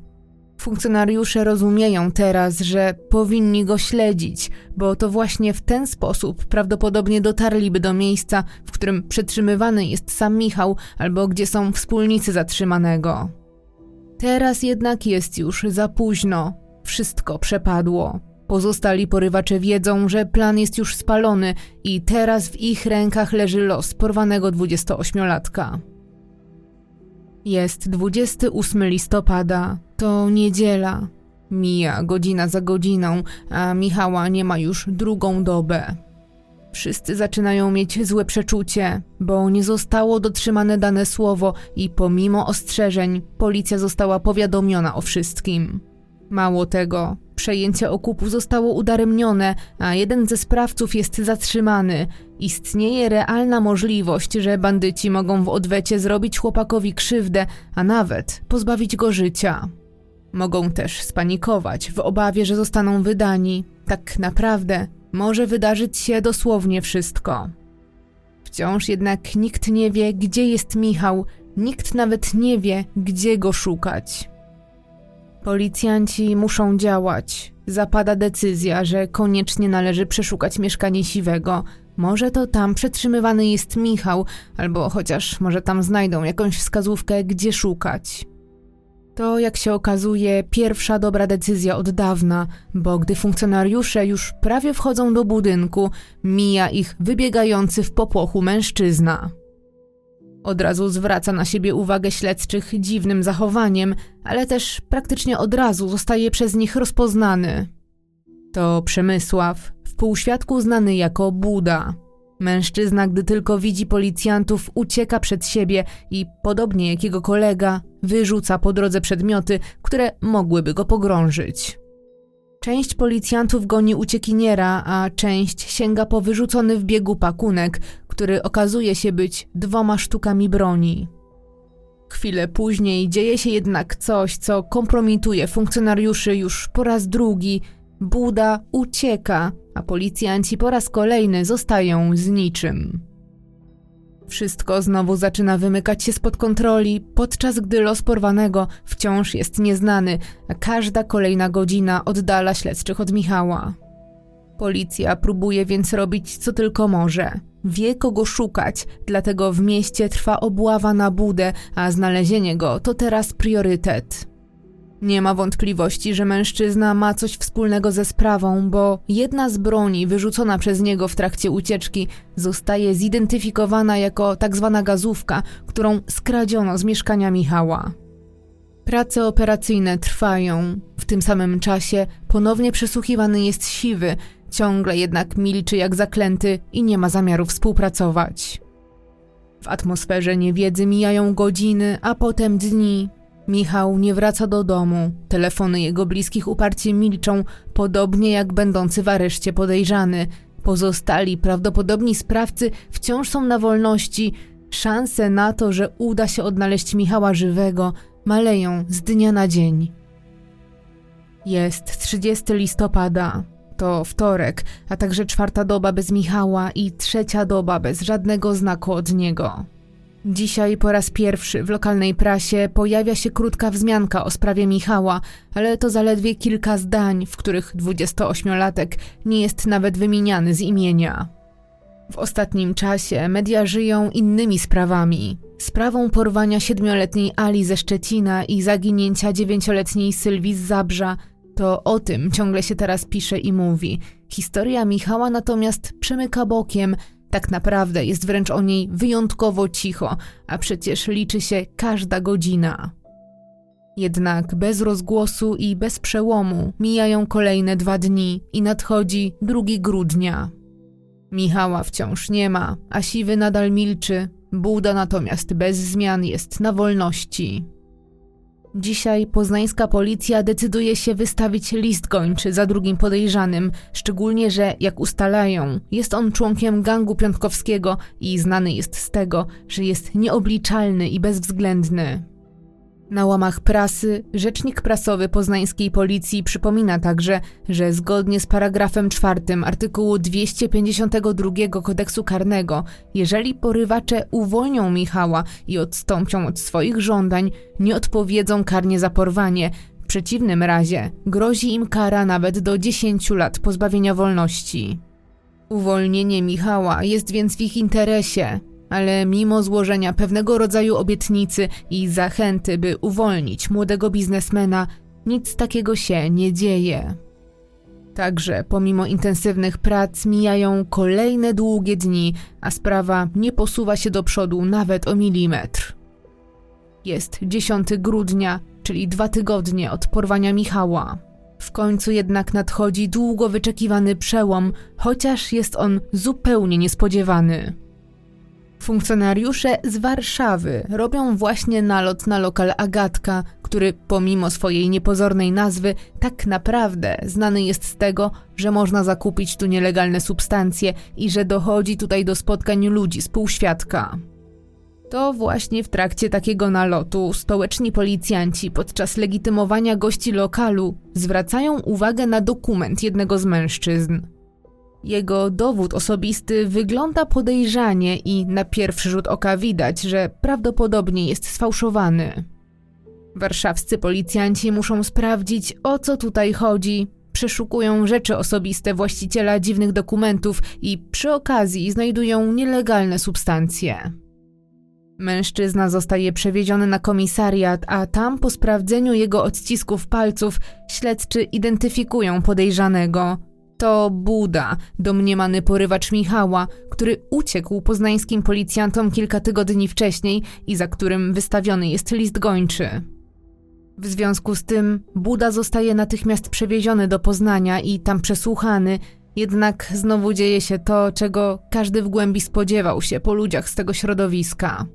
Funkcjonariusze rozumieją teraz, że powinni go śledzić, bo to właśnie w ten sposób prawdopodobnie dotarliby do miejsca, w którym przetrzymywany jest sam Michał albo gdzie są wspólnicy zatrzymanego. Teraz jednak jest już za późno. Wszystko przepadło. Pozostali porywacze wiedzą, że plan jest już spalony i teraz w ich rękach leży los porwanego 28-latka. Jest 28 listopada, to niedziela. Mija godzina za godziną, a Michała nie ma już drugą dobę. Wszyscy zaczynają mieć złe przeczucie, bo nie zostało dotrzymane dane słowo i pomimo ostrzeżeń policja została powiadomiona o wszystkim. Mało tego, przejęcie okupu zostało udaremnione, a jeden ze sprawców jest zatrzymany. Istnieje realna możliwość, że bandyci mogą w odwecie zrobić chłopakowi krzywdę, a nawet pozbawić go życia. Mogą też spanikować w obawie, że zostaną wydani. Tak naprawdę może wydarzyć się dosłownie wszystko. Wciąż jednak nikt nie wie, gdzie jest Michał, nikt nawet nie wie, gdzie go szukać. Policjanci muszą działać. Zapada decyzja, że koniecznie należy przeszukać mieszkanie Siwego. Może to tam przetrzymywany jest Michał, albo chociaż może tam znajdą jakąś wskazówkę, gdzie szukać. To, jak się okazuje, pierwsza dobra decyzja od dawna, bo gdy funkcjonariusze już prawie wchodzą do budynku, mija ich wybiegający w popłochu mężczyzna. Od razu zwraca na siebie uwagę śledczych dziwnym zachowaniem, ale też praktycznie od razu zostaje przez nich rozpoznany. To Przemysław, w półświadku znany jako Buda. Mężczyzna, gdy tylko widzi policjantów, ucieka przed siebie i, podobnie jak jego kolega, wyrzuca po drodze przedmioty, które mogłyby go pogrążyć. Część policjantów goni uciekiniera, a część sięga po wyrzucony w biegu pakunek, który okazuje się być dwoma sztukami broni. Chwilę później dzieje się jednak coś, co kompromituje funkcjonariuszy już po raz drugi. Buda ucieka, a policjanci po raz kolejny zostają z niczym. Wszystko znowu zaczyna wymykać się spod kontroli, podczas gdy los porwanego wciąż jest nieznany, a każda kolejna godzina oddala śledczych od Michała. Policja próbuje więc robić co tylko może. Wie kogo szukać, dlatego w mieście trwa obława na budę, a znalezienie go to teraz priorytet. Nie ma wątpliwości, że mężczyzna ma coś wspólnego ze sprawą, bo jedna z broni wyrzucona przez niego w trakcie ucieczki zostaje zidentyfikowana jako tak zwana gazówka, którą skradziono z mieszkania Michała. Prace operacyjne trwają. W tym samym czasie ponownie przesłuchiwany jest siwy, ciągle jednak milczy jak zaklęty i nie ma zamiaru współpracować. W atmosferze niewiedzy mijają godziny, a potem dni, Michał nie wraca do domu. Telefony jego bliskich uparcie milczą, podobnie jak będący w areszcie podejrzany. Pozostali prawdopodobni sprawcy wciąż są na wolności. Szanse na to, że uda się odnaleźć Michała żywego, maleją z dnia na dzień. Jest 30 listopada. To wtorek, a także czwarta doba bez Michała i trzecia doba bez żadnego znaku od niego. Dzisiaj po raz pierwszy w lokalnej prasie pojawia się krótka wzmianka o sprawie Michała, ale to zaledwie kilka zdań, w których 28-latek nie jest nawet wymieniany z imienia. W ostatnim czasie media żyją innymi sprawami. Sprawą porwania siedmioletniej Ali ze Szczecina i zaginięcia dziewięcioletniej Sylwii z Zabrza. To o tym ciągle się teraz pisze i mówi. Historia Michała natomiast przemyka bokiem – tak naprawdę jest wręcz o niej wyjątkowo cicho, a przecież liczy się każda godzina. Jednak bez rozgłosu i bez przełomu mijają kolejne dwa dni i nadchodzi 2 grudnia. Michała wciąż nie ma, a siwy nadal milczy. Buda natomiast bez zmian jest na wolności. Dzisiaj poznańska policja decyduje się wystawić list gończy za drugim podejrzanym, szczególnie, że jak ustalają, jest on członkiem gangu piątkowskiego i znany jest z tego, że jest nieobliczalny i bezwzględny. Na łamach prasy rzecznik prasowy poznańskiej policji przypomina także, że zgodnie z paragrafem czwartym artykułu 252 kodeksu karnego, jeżeli porywacze uwolnią Michała i odstąpią od swoich żądań, nie odpowiedzą karnie za porwanie. W przeciwnym razie grozi im kara nawet do 10 lat pozbawienia wolności. Uwolnienie Michała jest więc w ich interesie, ale mimo złożenia pewnego rodzaju obietnicy i zachęty, by uwolnić młodego biznesmena, nic takiego się nie dzieje. Także pomimo intensywnych prac mijają kolejne długie dni, a sprawa nie posuwa się do przodu nawet o milimetr. Jest 10 grudnia, czyli dwa tygodnie od porwania Michała. W końcu jednak nadchodzi długo wyczekiwany przełom, chociaż jest on zupełnie niespodziewany. Funkcjonariusze z Warszawy robią właśnie nalot na lokal Agatka, który pomimo swojej niepozornej nazwy tak naprawdę znany jest z tego, że można zakupić tu nielegalne substancje i że dochodzi tutaj do spotkań ludzi z półświadka. To właśnie w trakcie takiego nalotu stołeczni policjanci podczas legitymowania gości lokalu zwracają uwagę na dokument jednego z mężczyzn. Jego dowód osobisty wygląda podejrzanie i na pierwszy rzut oka widać, że prawdopodobnie jest sfałszowany. Warszawscy policjanci muszą sprawdzić, o co tutaj chodzi. Przeszukują rzeczy osobiste właściciela dziwnych dokumentów i przy okazji znajdują nielegalne substancje. Mężczyzna zostaje przewieziony na komisariat, a tam po sprawdzeniu jego odcisków palców śledczy identyfikują podejrzanego. To Buda, domniemany porywacz Michała, który uciekł poznańskim policjantom kilka tygodni wcześniej i za którym wystawiony jest list gończy. W związku z tym Buda zostaje natychmiast przewieziony do Poznania i tam przesłuchany, jednak znowu dzieje się to, czego każdy w głębi spodziewał się po ludziach z tego środowiska.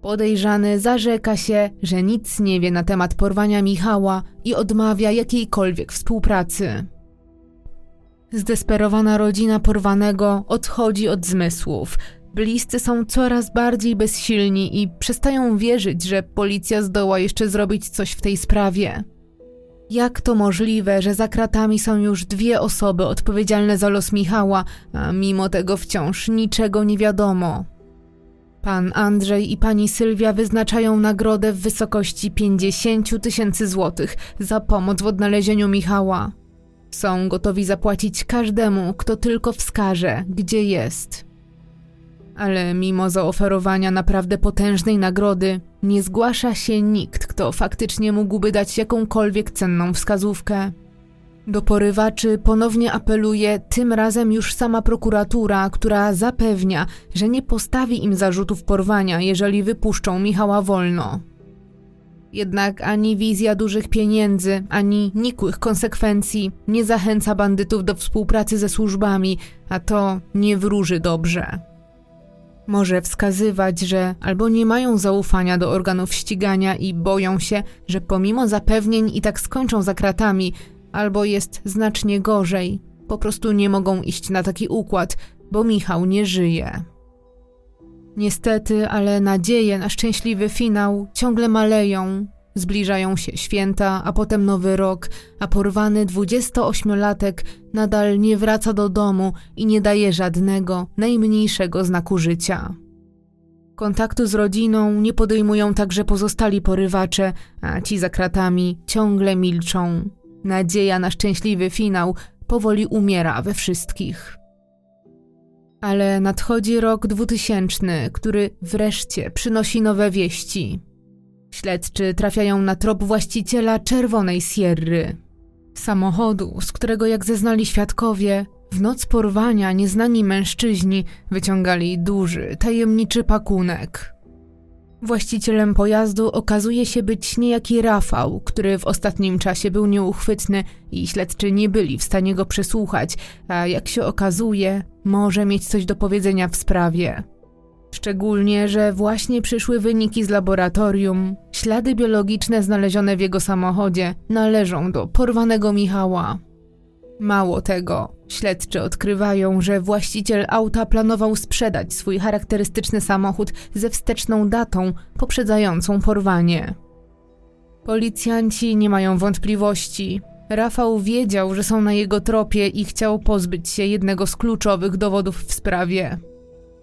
Podejrzany zarzeka się, że nic nie wie na temat porwania Michała i odmawia jakiejkolwiek współpracy. Zdesperowana rodzina porwanego odchodzi od zmysłów. Bliscy są coraz bardziej bezsilni i przestają wierzyć, że policja zdoła jeszcze zrobić coś w tej sprawie. Jak to możliwe, że za kratami są już dwie osoby odpowiedzialne za los Michała, a mimo tego wciąż niczego nie wiadomo? Pan Andrzej i pani Sylwia wyznaczają nagrodę w wysokości 50 tysięcy złotych za pomoc w odnalezieniu Michała. Są gotowi zapłacić każdemu, kto tylko wskaże, gdzie jest. Ale mimo zaoferowania naprawdę potężnej nagrody, nie zgłasza się nikt, kto faktycznie mógłby dać jakąkolwiek cenną wskazówkę. Do porywaczy ponownie apeluje tym razem już sama prokuratura, która zapewnia, że nie postawi im zarzutów porwania, jeżeli wypuszczą Michała wolno. Jednak ani wizja dużych pieniędzy, ani nikłych konsekwencji nie zachęca bandytów do współpracy ze służbami, a to nie wróży dobrze. Może wskazywać, że albo nie mają zaufania do organów ścigania i boją się, że pomimo zapewnień i tak skończą za kratami, albo jest znacznie gorzej, po prostu nie mogą iść na taki układ, bo Michał nie żyje. Niestety, ale nadzieje na szczęśliwy finał ciągle maleją. Zbliżają się święta, a potem nowy rok, a porwany 28-latek nadal nie wraca do domu i nie daje żadnego, najmniejszego znaku życia. Kontaktu z rodziną nie podejmują także pozostali porywacze, a ci za kratami ciągle milczą. Nadzieja na szczęśliwy finał powoli umiera we wszystkich. Ale nadchodzi rok 2000, który wreszcie przynosi nowe wieści. Śledczy trafiają na trop właściciela czerwonej Sierry. Samochodu, z którego, jak zeznali świadkowie, w noc porwania nieznani mężczyźni wyciągali duży, tajemniczy pakunek. Właścicielem pojazdu okazuje się być niejaki Rafał, który w ostatnim czasie był nieuchwytny i śledczy nie byli w stanie go przesłuchać, a jak się okazuje, może mieć coś do powiedzenia w sprawie. Szczególnie, że właśnie przyszły wyniki z laboratorium, ślady biologiczne znalezione w jego samochodzie należą do porwanego Michała. Mało tego, śledczy odkrywają, że właściciel auta planował sprzedać swój charakterystyczny samochód ze wsteczną datą poprzedzającą porwanie. Policjanci nie mają wątpliwości. Rafał wiedział, że są na jego tropie i chciał pozbyć się jednego z kluczowych dowodów w sprawie.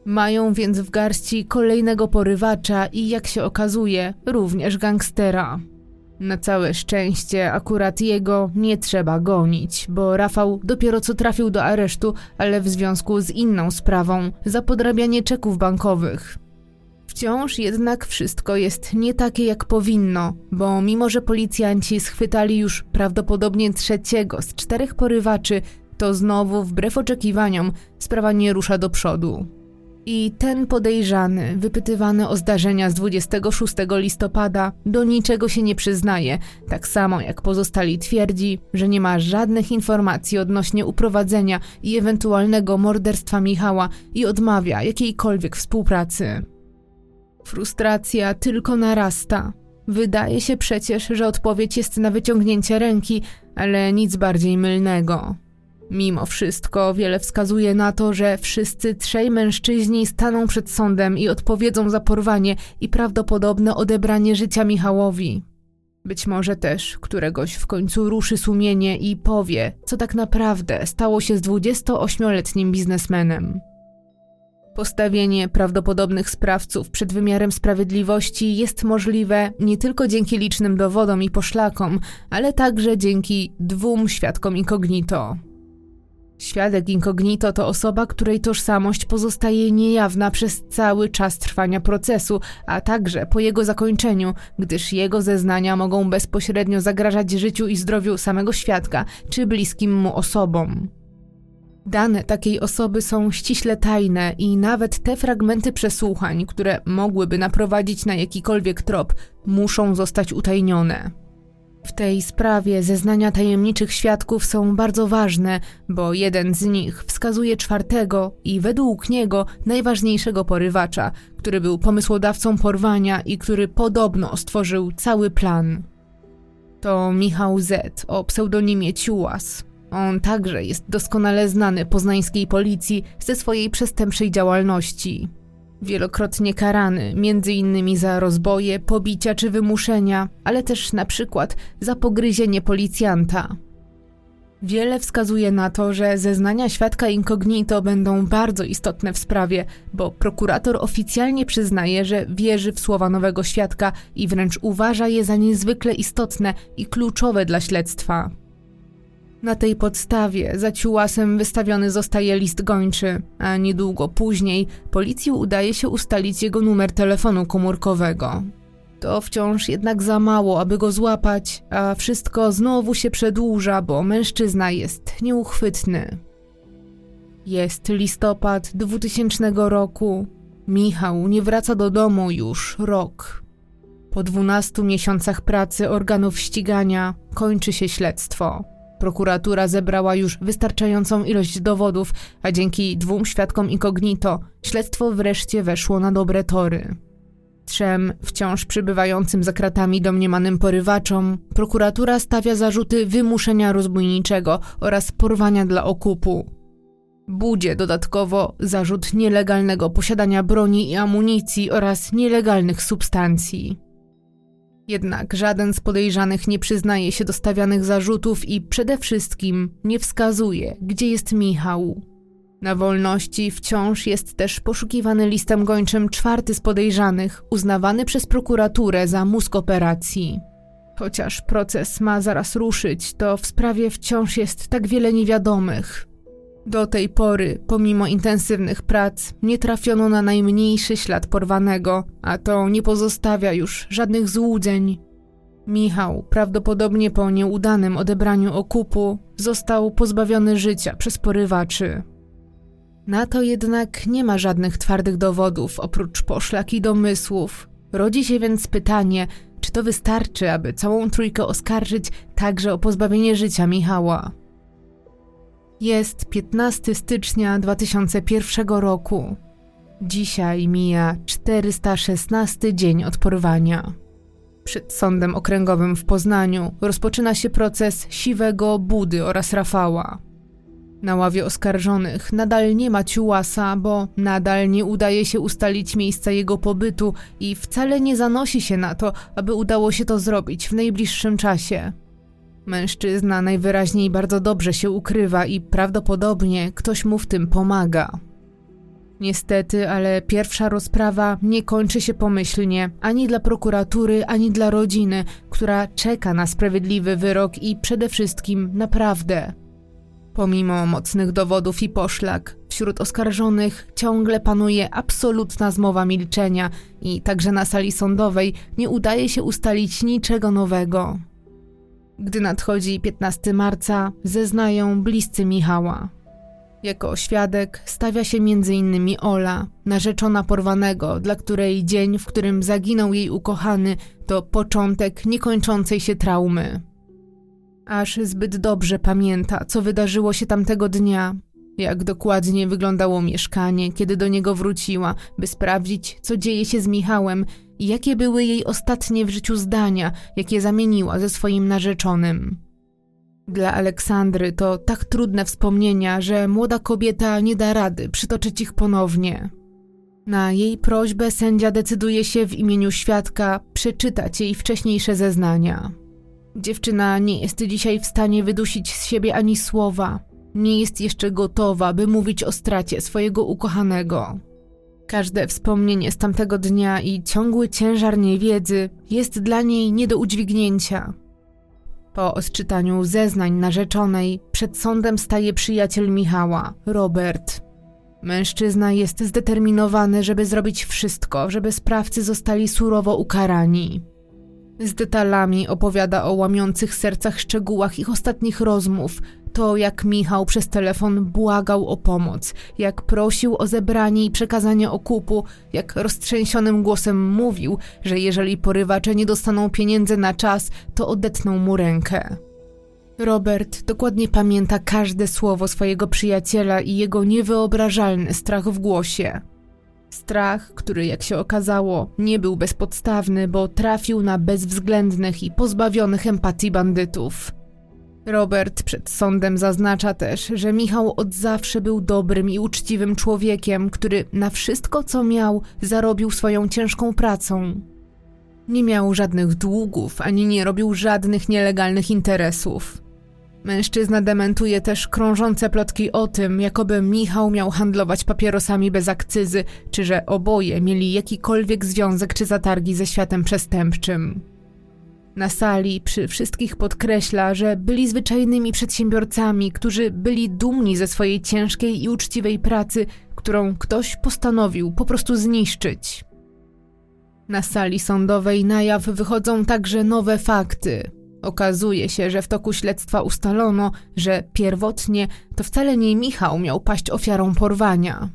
Mają więc w garści kolejnego porywacza i, jak się okazuje, również gangstera. Na całe szczęście akurat jego nie trzeba gonić, bo Rafał dopiero co trafił do aresztu, ale w związku z inną sprawą za podrabianie czeków bankowych. Wciąż jednak wszystko jest nie takie jak powinno, bo mimo że policjanci schwytali już prawdopodobnie trzeciego z czterech porywaczy, to znowu wbrew oczekiwaniom sprawa nie rusza do przodu. I ten podejrzany, wypytywany o zdarzenia z 26 listopada, do niczego się nie przyznaje, tak samo jak pozostali twierdzi, że nie ma żadnych informacji odnośnie uprowadzenia i ewentualnego morderstwa Michała i odmawia jakiejkolwiek współpracy. Frustracja tylko narasta. Wydaje się przecież, że odpowiedź jest na wyciągnięcie ręki, ale nic bardziej mylnego. Mimo wszystko wiele wskazuje na to, że wszyscy trzej mężczyźni staną przed sądem i odpowiedzą za porwanie i prawdopodobne odebranie życia Michałowi. Być może też któregoś w końcu ruszy sumienie i powie, co tak naprawdę stało się z 28-letnim biznesmenem. Postawienie prawdopodobnych sprawców przed wymiarem sprawiedliwości jest możliwe nie tylko dzięki licznym dowodom i poszlakom, ale także dzięki dwóm świadkom incognito. Świadek incognito to osoba, której tożsamość pozostaje niejawna przez cały czas trwania procesu, a także po jego zakończeniu, gdyż jego zeznania mogą bezpośrednio zagrażać życiu i zdrowiu samego świadka czy bliskim mu osobom. Dane takiej osoby są ściśle tajne i nawet te fragmenty przesłuchań, które mogłyby naprowadzić na jakikolwiek trop, muszą zostać utajnione. W tej sprawie zeznania tajemniczych świadków są bardzo ważne, bo jeden z nich wskazuje czwartego i według niego najważniejszego porywacza, który był pomysłodawcą porwania i który podobno stworzył cały plan. To Michał Z. o pseudonimie Ciułas. On także jest doskonale znany poznańskiej policji ze swojej przestępczej działalności. Wielokrotnie karany, między innymi za rozboje, pobicia czy wymuszenia, ale też na przykład za pogryzienie policjanta. Wiele wskazuje na to, że zeznania świadka incognito będą bardzo istotne w sprawie, bo prokurator oficjalnie przyznaje, że wierzy w słowa nowego świadka i wręcz uważa je za niezwykle istotne i kluczowe dla śledztwa. Na tej podstawie za ciułasem wystawiony zostaje list gończy, a niedługo później policji udaje się ustalić jego numer telefonu komórkowego. To wciąż jednak za mało, aby go złapać, a wszystko znowu się przedłuża, bo mężczyzna jest nieuchwytny. Jest listopad 2000 roku. Michał nie wraca do domu już rok. Po 12 miesiącach pracy organów ścigania kończy się śledztwo. Prokuratura zebrała już wystarczającą ilość dowodów, a dzięki dwóm świadkom incognito śledztwo wreszcie weszło na dobre tory. Trzem wciąż przybywającym za kratami domniemanym porywaczom prokuratura stawia zarzuty wymuszenia rozbójniczego oraz porwania dla okupu. Budzie dodatkowo zarzut nielegalnego posiadania broni i amunicji oraz nielegalnych substancji. Jednak żaden z podejrzanych nie przyznaje się do stawianych zarzutów i przede wszystkim nie wskazuje, gdzie jest Michał. Na wolności wciąż jest też poszukiwany listem gończym czwarty z podejrzanych, uznawany przez prokuraturę za mózg operacji. Chociaż proces ma zaraz ruszyć, to w sprawie wciąż jest tak wiele niewiadomych. Do tej pory, pomimo intensywnych prac, nie trafiono na najmniejszy ślad porwanego, a to nie pozostawia już żadnych złudzeń. Michał, prawdopodobnie po nieudanym odebraniu okupu, został pozbawiony życia przez porywaczy. Na to jednak nie ma żadnych twardych dowodów oprócz poszlak i domysłów. Rodzi się więc pytanie, czy to wystarczy, aby całą trójkę oskarżyć także o pozbawienie życia Michała. Jest 15 stycznia 2001 roku. Dzisiaj mija 416 dzień od porwania. Przed sądem okręgowym w Poznaniu rozpoczyna się proces Siwego, Budy oraz Rafała. Na ławie oskarżonych nadal nie ma Ciułasa, bo nadal nie udaje się ustalić miejsca jego pobytu i wcale nie zanosi się na to, aby udało się to zrobić w najbliższym czasie. Mężczyzna najwyraźniej bardzo dobrze się ukrywa i prawdopodobnie ktoś mu w tym pomaga. Niestety, ale pierwsza rozprawa nie kończy się pomyślnie ani dla prokuratury, ani dla rodziny, która czeka na sprawiedliwy wyrok i przede wszystkim naprawdę. Pomimo mocnych dowodów i poszlak, wśród oskarżonych ciągle panuje absolutna zmowa milczenia i także na sali sądowej nie udaje się ustalić niczego nowego. Gdy nadchodzi 15 marca, zeznają bliscy Michała. Jako świadek stawia się m.in. Ola, narzeczona porwanego, dla której dzień, w którym zaginął jej ukochany, to początek niekończącej się traumy. Aż zbyt dobrze pamięta, co wydarzyło się tamtego dnia, jak dokładnie wyglądało mieszkanie, kiedy do niego wróciła, by sprawdzić, co dzieje się z Michałem i jakie były jej ostatnie w życiu zdania, jakie zamieniła ze swoim narzeczonym. Dla Aleksandry to tak trudne wspomnienia, że młoda kobieta nie da rady przytoczyć ich ponownie. Na jej prośbę sędzia decyduje się w imieniu świadka przeczytać jej wcześniejsze zeznania. Dziewczyna nie jest dzisiaj w stanie wydusić z siebie ani słowa. Nie jest jeszcze gotowa, by mówić o stracie swojego ukochanego. Każde wspomnienie z tamtego dnia i ciągły ciężar niewiedzy jest dla niej nie do udźwignięcia. Po odczytaniu zeznań narzeczonej przed sądem staje przyjaciel Michała, Robert. Mężczyzna jest zdeterminowany, żeby zrobić wszystko, żeby sprawcy zostali surowo ukarani. Z detalami opowiada o łamiących sercach szczegółach ich ostatnich rozmów, to jak Michał przez telefon błagał o pomoc, jak prosił o zebranie i przekazanie okupu, jak roztrzęsionym głosem mówił, że jeżeli porywacze nie dostaną pieniędzy na czas, to odetną mu rękę. Robert dokładnie pamięta każde słowo swojego przyjaciela i jego niewyobrażalny strach w głosie. Strach, który jak się okazało, nie był bezpodstawny, bo trafił na bezwzględnych i pozbawionych empatii bandytów. Robert przed sądem zaznacza też, że Michał od zawsze był dobrym i uczciwym człowiekiem, który na wszystko, co miał, zarobił swoją ciężką pracą. Nie miał żadnych długów, ani nie robił żadnych nielegalnych interesów. Mężczyzna dementuje też krążące plotki o tym, jakoby Michał miał handlować papierosami bez akcyzy, czy że oboje mieli jakikolwiek związek czy zatargi ze światem przestępczym. Na sali przy wszystkich podkreśla, że byli zwyczajnymi przedsiębiorcami, którzy byli dumni ze swojej ciężkiej i uczciwej pracy, którą ktoś postanowił po prostu zniszczyć. Na sali sądowej na jaw wychodzą także nowe fakty. Okazuje się, że w toku śledztwa ustalono, że pierwotnie to wcale nie Michał miał paść ofiarą porwania.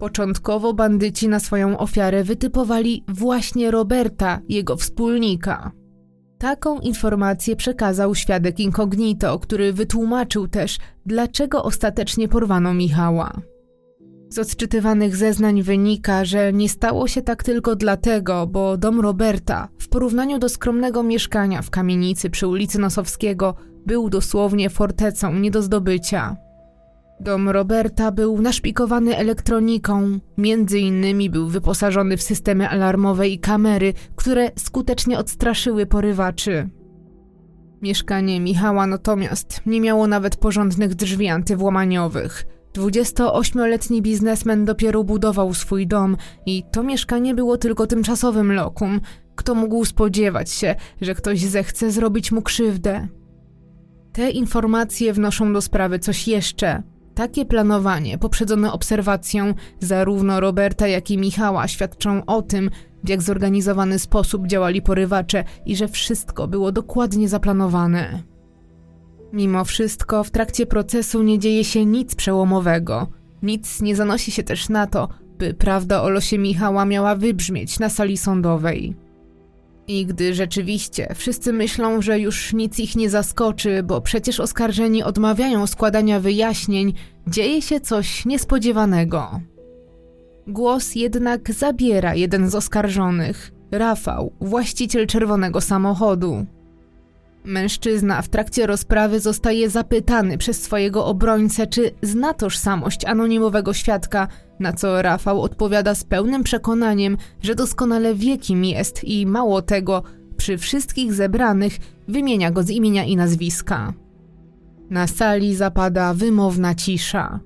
Początkowo bandyci na swoją ofiarę wytypowali właśnie Roberta, jego wspólnika. Taką informację przekazał świadek incognito, który wytłumaczył też, dlaczego ostatecznie porwano Michała. Z odczytywanych zeznań wynika, że nie stało się tak tylko dlatego, bo dom Roberta, w porównaniu do skromnego mieszkania w kamienicy przy ulicy Nosowskiego, był dosłownie fortecą nie do zdobycia. Dom Roberta był naszpikowany elektroniką, między innymi był wyposażony w systemy alarmowe i kamery, które skutecznie odstraszyły porywaczy. Mieszkanie Michała natomiast nie miało nawet porządnych drzwi antywłamaniowych. 28-letni biznesmen dopiero budował swój dom i to mieszkanie było tylko tymczasowym lokum. Kto mógł spodziewać się, że ktoś zechce zrobić mu krzywdę? Te informacje wnoszą do sprawy coś jeszcze – takie planowanie, poprzedzone obserwacją zarówno Roberta, jak i Michała, świadczą o tym, w jak zorganizowany sposób działali porywacze i że wszystko było dokładnie zaplanowane. Mimo wszystko, w trakcie procesu nie dzieje się nic przełomowego. Nic nie zanosi się też na to, by prawda o losie Michała miała wybrzmieć na sali sądowej. I gdy rzeczywiście wszyscy myślą, że już nic ich nie zaskoczy, bo przecież oskarżeni odmawiają składania wyjaśnień, dzieje się coś niespodziewanego. Głos jednak zabiera jeden z oskarżonych, Rafał, właściciel czerwonego samochodu. Mężczyzna w trakcie rozprawy zostaje zapytany przez swojego obrońcę, czy zna tożsamość anonimowego świadka, na co Rafał odpowiada z pełnym przekonaniem, że doskonale wie kim jest i mało tego, przy wszystkich zebranych wymienia go z imienia i nazwiska. Na sali zapada wymowna cisza.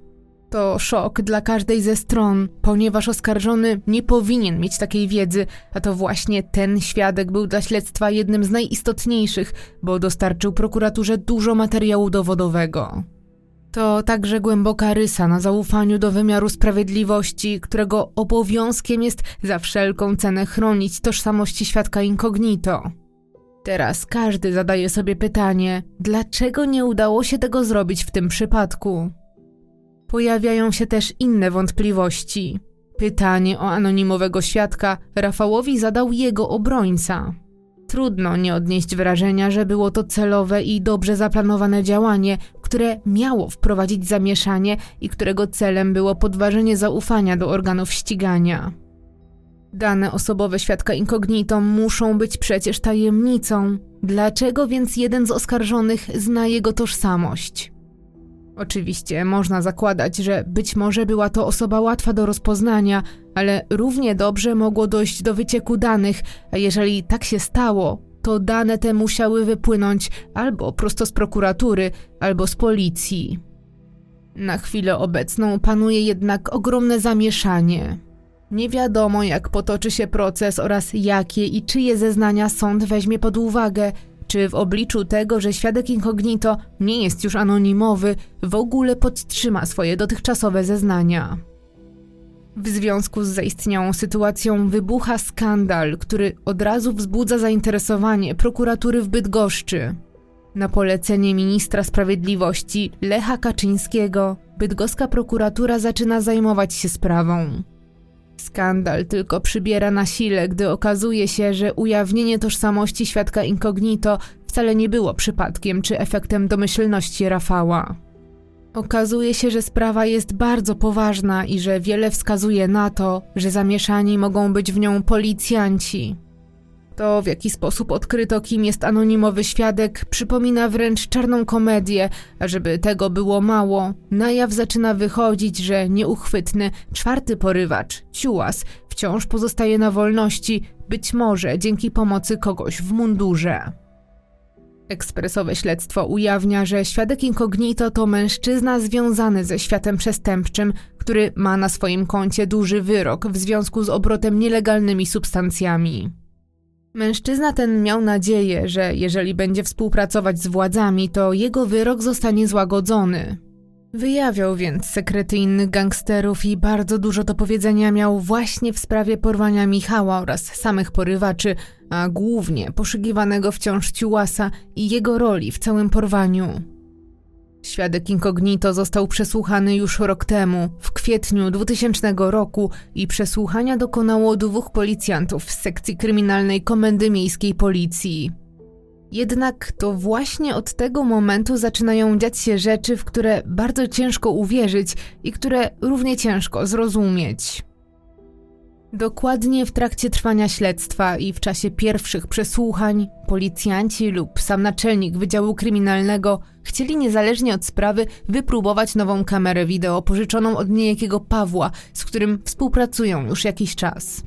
To szok dla każdej ze stron, ponieważ oskarżony nie powinien mieć takiej wiedzy, a to właśnie ten świadek był dla śledztwa jednym z najistotniejszych, bo dostarczył prokuraturze dużo materiału dowodowego. To także głęboka rysa na zaufaniu do wymiaru sprawiedliwości, którego obowiązkiem jest za wszelką cenę chronić tożsamości świadka incognito. Teraz każdy zadaje sobie pytanie, dlaczego nie udało się tego zrobić w tym przypadku? Pojawiają się też inne wątpliwości. Pytanie o anonimowego świadka Rafałowi zadał jego obrońca. Trudno nie odnieść wrażenia, że było to celowe i dobrze zaplanowane działanie, które miało wprowadzić zamieszanie i którego celem było podważenie zaufania do organów ścigania. Dane osobowe świadka incognito muszą być przecież tajemnicą. Dlaczego więc jeden z oskarżonych zna jego tożsamość? Oczywiście można zakładać, że być może była to osoba łatwa do rozpoznania, ale równie dobrze mogło dojść do wycieku danych, a jeżeli tak się stało, to dane te musiały wypłynąć albo prosto z prokuratury, albo z policji. Na chwilę obecną panuje jednak ogromne zamieszanie. Nie wiadomo, jak potoczy się proces oraz jakie i czyje zeznania sąd weźmie pod uwagę, czy w obliczu tego, że świadek incognito nie jest już anonimowy, w ogóle podtrzyma swoje dotychczasowe zeznania. W związku z zaistniałą sytuacją wybucha skandal, który od razu wzbudza zainteresowanie prokuratury w Bydgoszczy. Na polecenie ministra sprawiedliwości Lecha Kaczyńskiego, bydgoska prokuratura zaczyna zajmować się sprawą. Skandal tylko przybiera na sile, gdy okazuje się, że ujawnienie tożsamości świadka incognito wcale nie było przypadkiem czy efektem domyślności Rafała. Okazuje się, że sprawa jest bardzo poważna i że wiele wskazuje na to, że zamieszani mogą być w nią policjanci. To, w jaki sposób odkryto, kim jest anonimowy świadek, przypomina wręcz czarną komedię, a żeby tego było mało, na jaw zaczyna wychodzić, że nieuchwytny, czwarty porywacz, Ciułas, wciąż pozostaje na wolności, być może dzięki pomocy kogoś w mundurze. Ekspresowe śledztwo ujawnia, że świadek incognito to mężczyzna związany ze światem przestępczym, który ma na swoim koncie duży wyrok w związku z obrotem nielegalnymi substancjami. Mężczyzna ten miał nadzieję, że jeżeli będzie współpracować z władzami, to jego wyrok zostanie złagodzony. Wyjawiał więc sekrety innych gangsterów i bardzo dużo do powiedzenia miał właśnie w sprawie porwania Michała oraz samych porywaczy, a głównie poszukiwanego wciąż Ciułasa i jego roli w całym porwaniu. Świadek incognito został przesłuchany już rok temu, w kwietniu 2000 roku i przesłuchania dokonało dwóch policjantów z sekcji kryminalnej Komendy Miejskiej Policji. Jednak to właśnie od tego momentu zaczynają dziać się rzeczy, w które bardzo ciężko uwierzyć i które równie ciężko zrozumieć. Dokładnie w trakcie trwania śledztwa i w czasie pierwszych przesłuchań policjanci lub sam naczelnik Wydziału Kryminalnego chcieli niezależnie od sprawy wypróbować nową kamerę wideo pożyczoną od niejakiego Pawła, z którym współpracują już jakiś czas.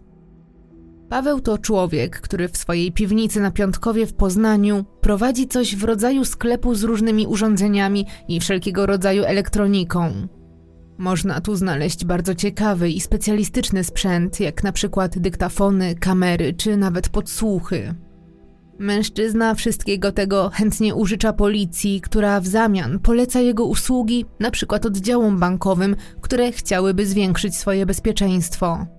Paweł to człowiek, który w swojej piwnicy na Piątkowie w Poznaniu prowadzi coś w rodzaju sklepu z różnymi urządzeniami i wszelkiego rodzaju elektroniką. Można tu znaleźć bardzo ciekawy i specjalistyczny sprzęt, jak na przykład dyktafony, kamery czy nawet podsłuchy. Mężczyzna wszystkiego tego chętnie użycza policji, która w zamian poleca jego usługi, na przykład oddziałom bankowym, które chciałyby zwiększyć swoje bezpieczeństwo.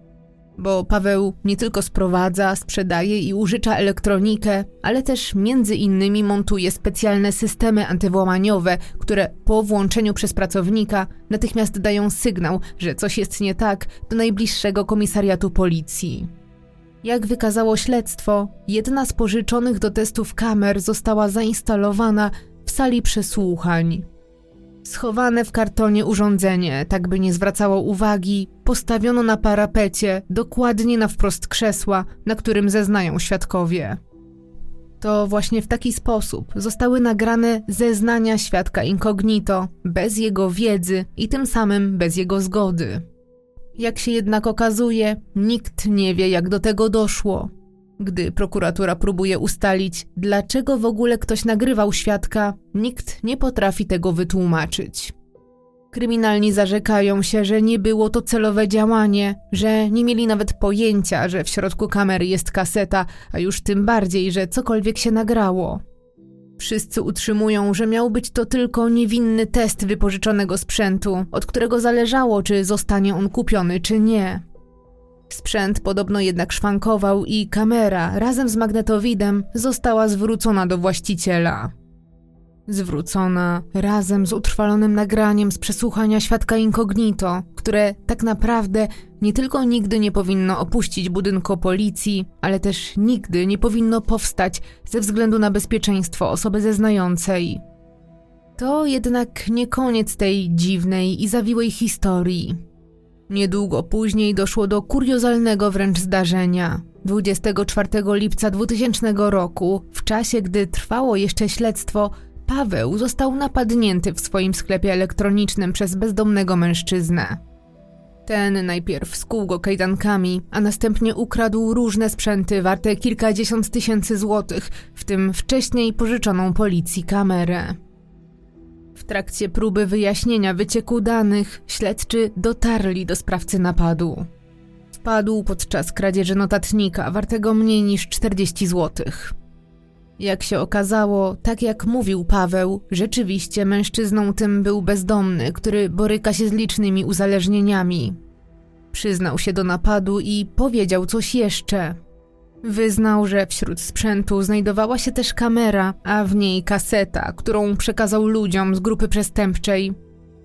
Bo Paweł nie tylko sprowadza, sprzedaje i użycza elektronikę, ale też między innymi montuje specjalne systemy antywłamaniowe, które po włączeniu przez pracownika natychmiast dają sygnał, że coś jest nie tak do najbliższego komisariatu policji. Jak wykazało śledztwo, jedna z pożyczonych do testów kamer została zainstalowana w sali przesłuchań. Schowane w kartonie urządzenie, tak by nie zwracało uwagi, postawiono na parapecie, dokładnie na wprost krzesła, na którym zeznają świadkowie. To właśnie w taki sposób zostały nagrane zeznania świadka incognito, bez jego wiedzy i tym samym bez jego zgody. Jak się jednak okazuje, nikt nie wie, jak do tego doszło. Gdy prokuratura próbuje ustalić, dlaczego w ogóle ktoś nagrywał świadka, nikt nie potrafi tego wytłumaczyć. Kryminalni zarzekają się, że nie było to celowe działanie, że nie mieli nawet pojęcia, że w środku kamery jest kaseta, a już tym bardziej, że cokolwiek się nagrało. Wszyscy utrzymują, że miał być to tylko niewinny test wypożyczonego sprzętu, od którego zależało, czy zostanie on kupiony, czy nie. Sprzęt podobno jednak szwankował i kamera razem z magnetowidem została zwrócona do właściciela. Zwrócona razem z utrwalonym nagraniem z przesłuchania świadka incognito, które tak naprawdę nie tylko nigdy nie powinno opuścić budynku policji, ale też nigdy nie powinno powstać ze względu na bezpieczeństwo osoby zeznającej. To jednak nie koniec tej dziwnej i zawiłej historii. Niedługo później doszło do kuriozalnego wręcz zdarzenia. 24 lipca 2000 roku, w czasie gdy trwało jeszcze śledztwo, Paweł został napadnięty w swoim sklepie elektronicznym przez bezdomnego mężczyznę. Ten najpierw skuł go kajdankami, a następnie ukradł różne sprzęty warte kilkadziesiąt tysięcy złotych, w tym wcześniej pożyczoną policji kamerę. W trakcie próby wyjaśnienia wycieku danych, śledczy dotarli do sprawcy napadu. Wpadł podczas kradzieży notatnika wartego mniej niż 40 złotych. Jak się okazało, tak jak mówił Paweł, rzeczywiście mężczyzną tym był bezdomny, który boryka się z licznymi uzależnieniami. Przyznał się do napadu i powiedział coś jeszcze. Wyznał, że wśród sprzętu znajdowała się też kamera, a w niej kaseta, którą przekazał ludziom z grupy przestępczej.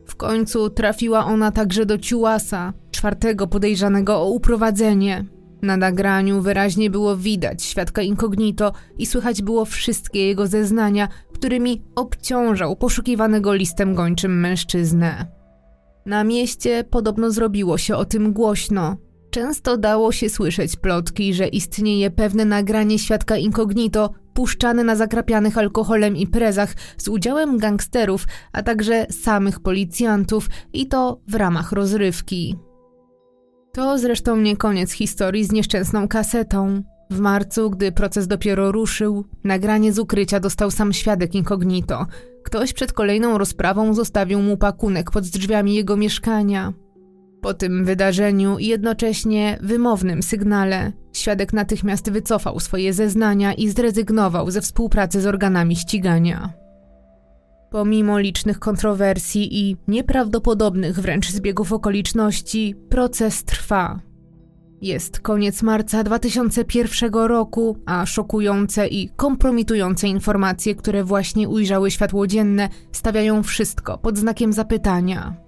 W końcu trafiła ona także do Ciułasa, czwartego podejrzanego o uprowadzenie. Na nagraniu wyraźnie było widać świadka incognito i słychać było wszystkie jego zeznania, którymi obciążał poszukiwanego listem gończym mężczyznę. Na mieście podobno zrobiło się o tym głośno. Często dało się słyszeć plotki, że istnieje pewne nagranie świadka incognito puszczane na zakrapianych alkoholem imprezach z udziałem gangsterów, a także samych policjantów i to w ramach rozrywki. To zresztą nie koniec historii z nieszczęsną kasetą. W marcu, gdy proces dopiero ruszył, nagranie z ukrycia dostał sam świadek incognito. Ktoś przed kolejną rozprawą zostawił mu pakunek pod drzwiami jego mieszkania. Po tym wydarzeniu i jednocześnie wymownym sygnale, świadek natychmiast wycofał swoje zeznania i zrezygnował ze współpracy z organami ścigania. Pomimo licznych kontrowersji i nieprawdopodobnych wręcz zbiegów okoliczności, proces trwa. Jest koniec marca 2001 roku, a szokujące i kompromitujące informacje, które właśnie ujrzały światło dzienne, stawiają wszystko pod znakiem zapytania.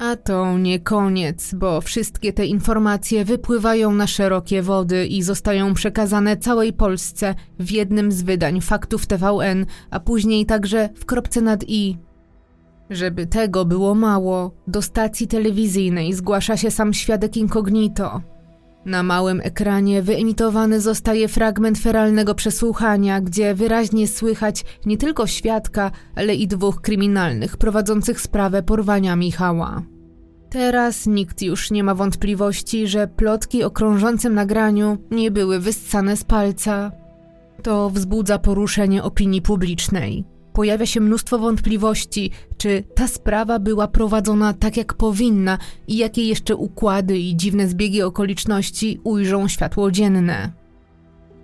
A to nie koniec, bo wszystkie te informacje wypływają na szerokie wody i zostają przekazane całej Polsce w jednym z wydań faktów TVN, a później także w kropce nad i. Żeby tego było mało, do stacji telewizyjnej zgłasza się sam świadek incognito. Na małym ekranie wyemitowany zostaje fragment feralnego przesłuchania, gdzie wyraźnie słychać nie tylko świadka, ale i dwóch kryminalnych prowadzących sprawę porwania Michała. Teraz nikt już nie ma wątpliwości, że plotki o krążącym nagraniu nie były wyssane z palca. To wzbudza poruszenie opinii publicznej. Pojawia się mnóstwo wątpliwości, czy ta sprawa była prowadzona tak jak powinna i jakie jeszcze układy i dziwne zbiegi okoliczności ujrzą światło dzienne.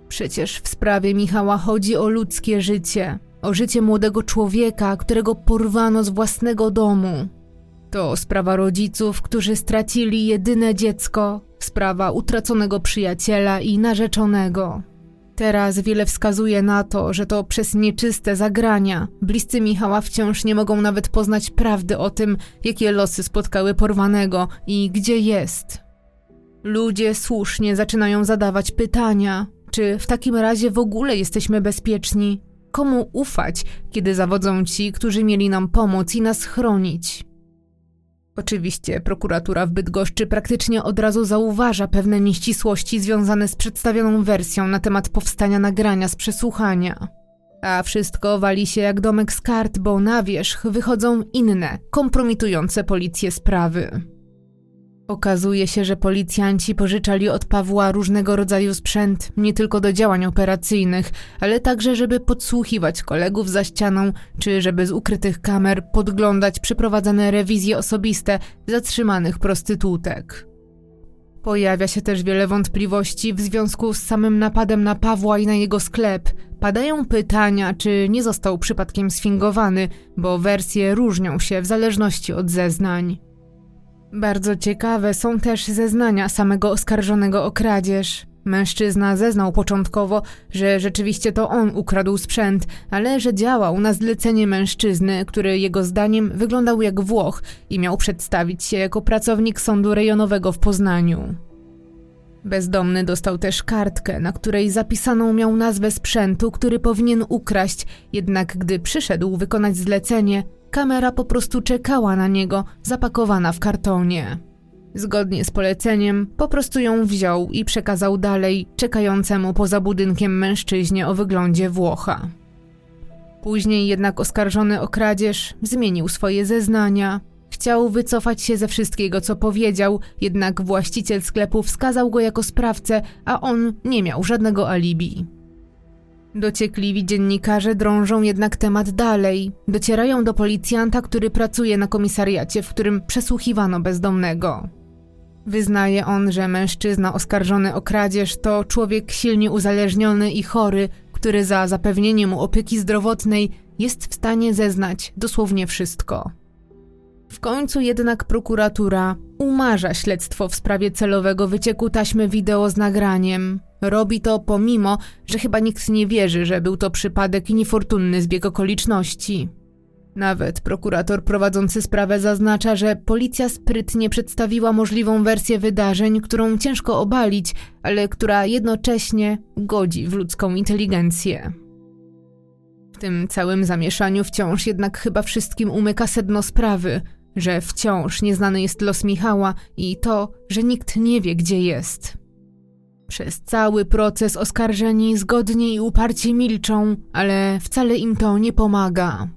Przecież w sprawie Michała chodzi o ludzkie życie, o życie młodego człowieka, którego porwano z własnego domu. To sprawa rodziców, którzy stracili jedyne dziecko, sprawa utraconego przyjaciela i narzeczonego. Teraz wiele wskazuje na to, że to przez nieczyste zagrania bliscy Michała wciąż nie mogą nawet poznać prawdy o tym, jakie losy spotkały porwanego i gdzie jest. Ludzie słusznie zaczynają zadawać pytania, czy w takim razie w ogóle jesteśmy bezpieczni? Komu ufać, kiedy zawodzą ci, którzy mieli nam pomóc i nas chronić? Oczywiście prokuratura w Bydgoszczy praktycznie od razu zauważa pewne nieścisłości związane z przedstawioną wersją na temat powstania nagrania z przesłuchania. A wszystko wali się jak domek z kart, bo na wierzch wychodzą inne, kompromitujące policję sprawy. Okazuje się, że policjanci pożyczali od Pawła różnego rodzaju sprzęt, nie tylko do działań operacyjnych, ale także, żeby podsłuchiwać kolegów za ścianą, czy żeby z ukrytych kamer podglądać przeprowadzane rewizje osobiste zatrzymanych prostytutek. Pojawia się też wiele wątpliwości w związku z samym napadem na Pawła i na jego sklep. Padają pytania, czy nie został przypadkiem sfingowany, bo wersje różnią się w zależności od zeznań. Bardzo ciekawe są też zeznania samego oskarżonego o kradzież. Mężczyzna zeznał początkowo, że rzeczywiście to on ukradł sprzęt, ale że działał na zlecenie mężczyzny, który jego zdaniem wyglądał jak Włoch i miał przedstawić się jako pracownik sądu rejonowego w Poznaniu. Bezdomny dostał też kartkę, na której zapisaną miał nazwę sprzętu, który powinien ukraść, jednak gdy przyszedł wykonać zlecenie, Kamera po prostu czekała na niego, zapakowana w kartonie. Zgodnie z poleceniem, po prostu ją wziął i przekazał dalej czekającemu poza budynkiem mężczyźnie o wyglądzie Włocha. Później jednak oskarżony o kradzież zmienił swoje zeznania. Chciał wycofać się ze wszystkiego, co powiedział, jednak właściciel sklepu wskazał go jako sprawcę, a on nie miał żadnego alibi. Dociekliwi dziennikarze drążą jednak temat dalej. Docierają do policjanta, który pracuje na komisariacie, w którym przesłuchiwano bezdomnego. Wyznaje on, że mężczyzna oskarżony o kradzież to człowiek silnie uzależniony i chory, który za zapewnienie mu opieki zdrowotnej jest w stanie zeznać dosłownie wszystko. W końcu jednak prokuratura umarza śledztwo w sprawie celowego wycieku taśmy wideo z nagraniem. Robi to pomimo, że chyba nikt nie wierzy, że był to przypadek i niefortunny zbieg okoliczności. Nawet prokurator prowadzący sprawę zaznacza, że policja sprytnie przedstawiła możliwą wersję wydarzeń, którą ciężko obalić, ale która jednocześnie godzi w ludzką inteligencję. W tym całym zamieszaniu wciąż jednak chyba wszystkim umyka sedno sprawy, że wciąż nieznany jest los Michała i to, że nikt nie wie, gdzie jest. Przez cały proces oskarżeni zgodnie i uparcie milczą, ale wcale im to nie pomaga.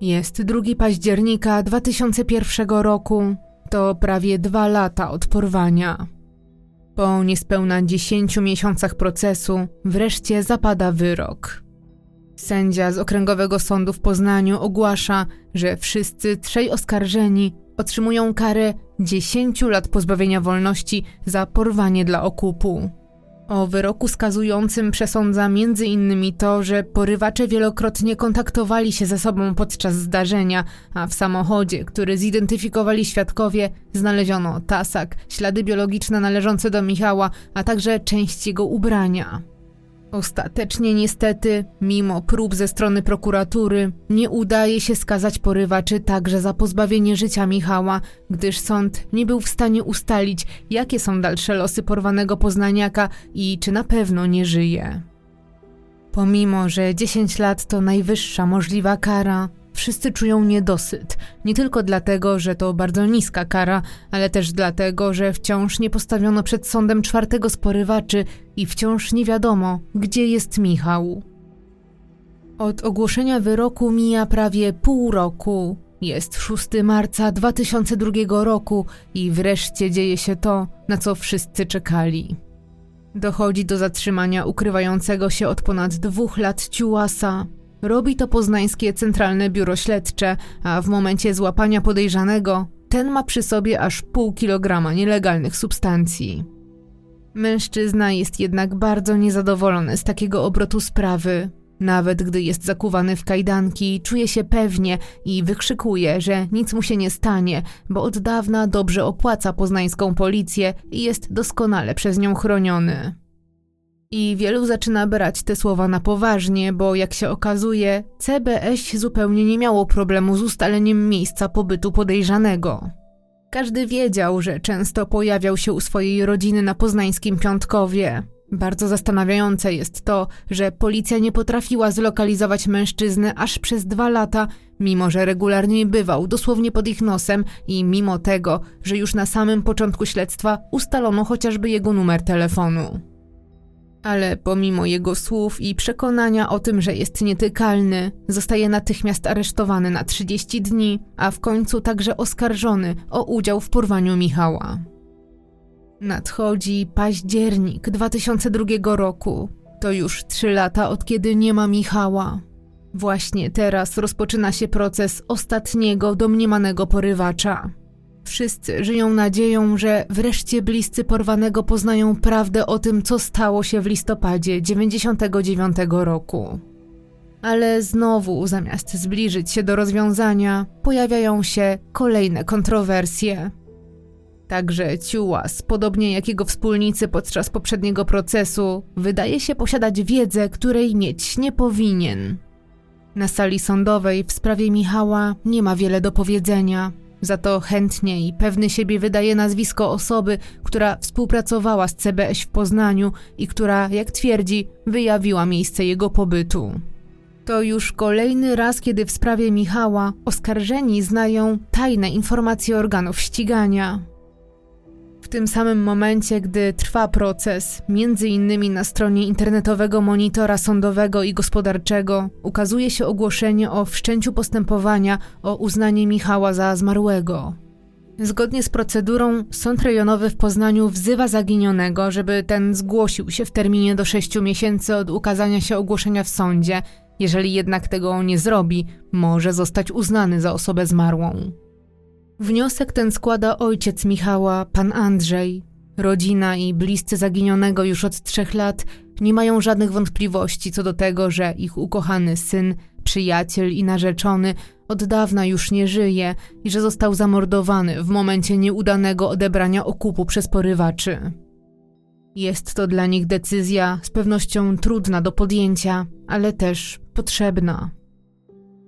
Jest 2 października 2001 roku. To prawie dwa lata od porwania. Po niespełna 10 miesiącach procesu wreszcie zapada wyrok. Sędzia z Okręgowego Sądu w Poznaniu ogłasza, że wszyscy trzej oskarżeni otrzymują karę 10 lat pozbawienia wolności za porwanie dla okupu. O wyroku skazującym przesądza m.in. to, że porywacze wielokrotnie kontaktowali się ze sobą podczas zdarzenia, a w samochodzie, który zidentyfikowali świadkowie, znaleziono tasak, ślady biologiczne należące do Michała, a także część jego ubrania. Ostatecznie niestety, mimo prób ze strony prokuratury, nie udaje się skazać porywaczy także za pozbawienie życia Michała, gdyż sąd nie był w stanie ustalić, jakie są dalsze losy porwanego poznaniaka i czy na pewno nie żyje. Pomimo, że 10 lat to najwyższa możliwa kara, wszyscy czują niedosyt. Nie tylko dlatego, że to bardzo niska kara, ale też dlatego, że wciąż nie postawiono przed sądem czwartego sporywaczy i wciąż nie wiadomo, gdzie jest Michał. Od ogłoszenia wyroku mija prawie pół roku. Jest 6 marca 2002 roku i wreszcie dzieje się to, na co wszyscy czekali. Dochodzi do zatrzymania ukrywającego się od ponad dwóch lat ciułasa, Robi to poznańskie Centralne Biuro Śledcze, a w momencie złapania podejrzanego ten ma przy sobie aż pół kilograma nielegalnych substancji. Mężczyzna jest jednak bardzo niezadowolony z takiego obrotu sprawy. Nawet gdy jest zakuwany w kajdanki, czuje się pewnie i wykrzykuje, że nic mu się nie stanie, bo od dawna dobrze opłaca poznańską policję i jest doskonale przez nią chroniony. I wielu zaczyna brać te słowa na poważnie, bo jak się okazuje, CBS zupełnie nie miało problemu z ustaleniem miejsca pobytu podejrzanego. Każdy wiedział, że często pojawiał się u swojej rodziny na poznańskim Piątkowie. Bardzo zastanawiające jest to, że policja nie potrafiła zlokalizować mężczyzny aż przez dwa lata, mimo że regularnie bywał dosłownie pod ich nosem i mimo tego, że już na samym początku śledztwa ustalono chociażby jego numer telefonu. Ale pomimo jego słów i przekonania o tym, że jest nietykalny, zostaje natychmiast aresztowany na 30 dni, a w końcu także oskarżony o udział w porwaniu Michała. Nadchodzi październik 2002 roku. To już trzy lata od kiedy nie ma Michała. Właśnie teraz rozpoczyna się proces ostatniego domniemanego porywacza. Wszyscy żyją nadzieją, że wreszcie bliscy porwanego poznają prawdę o tym, co stało się w listopadzie 99 roku. Ale znowu, zamiast zbliżyć się do rozwiązania, pojawiają się kolejne kontrowersje. Także Ciułas, podobnie jak jego wspólnicy podczas poprzedniego procesu, wydaje się posiadać wiedzę, której mieć nie powinien. Na sali sądowej w sprawie Michała nie ma wiele do powiedzenia, za to chętnie i pewny siebie wydaje nazwisko osoby, która współpracowała z CBS w Poznaniu i która, jak twierdzi, wyjawiła miejsce jego pobytu. To już kolejny raz, kiedy w sprawie Michała oskarżeni znają tajne informacje organów ścigania. W tym samym momencie, gdy trwa proces, między innymi na stronie internetowego monitora sądowego i gospodarczego, ukazuje się ogłoszenie o wszczęciu postępowania o uznanie Michała za zmarłego. Zgodnie z procedurą, sąd rejonowy w Poznaniu wzywa zaginionego, żeby ten zgłosił się w terminie do 6 miesięcy od ukazania się ogłoszenia w sądzie. Jeżeli jednak tego nie zrobi, może zostać uznany za osobę zmarłą. Wniosek ten składa ojciec Michała, pan Andrzej. Rodzina i bliscy zaginionego już od trzech lat nie mają żadnych wątpliwości co do tego, że ich ukochany syn, przyjaciel i narzeczony od dawna już nie żyje i że został zamordowany w momencie nieudanego odebrania okupu przez porywaczy. Jest to dla nich decyzja z pewnością trudna do podjęcia, ale też potrzebna.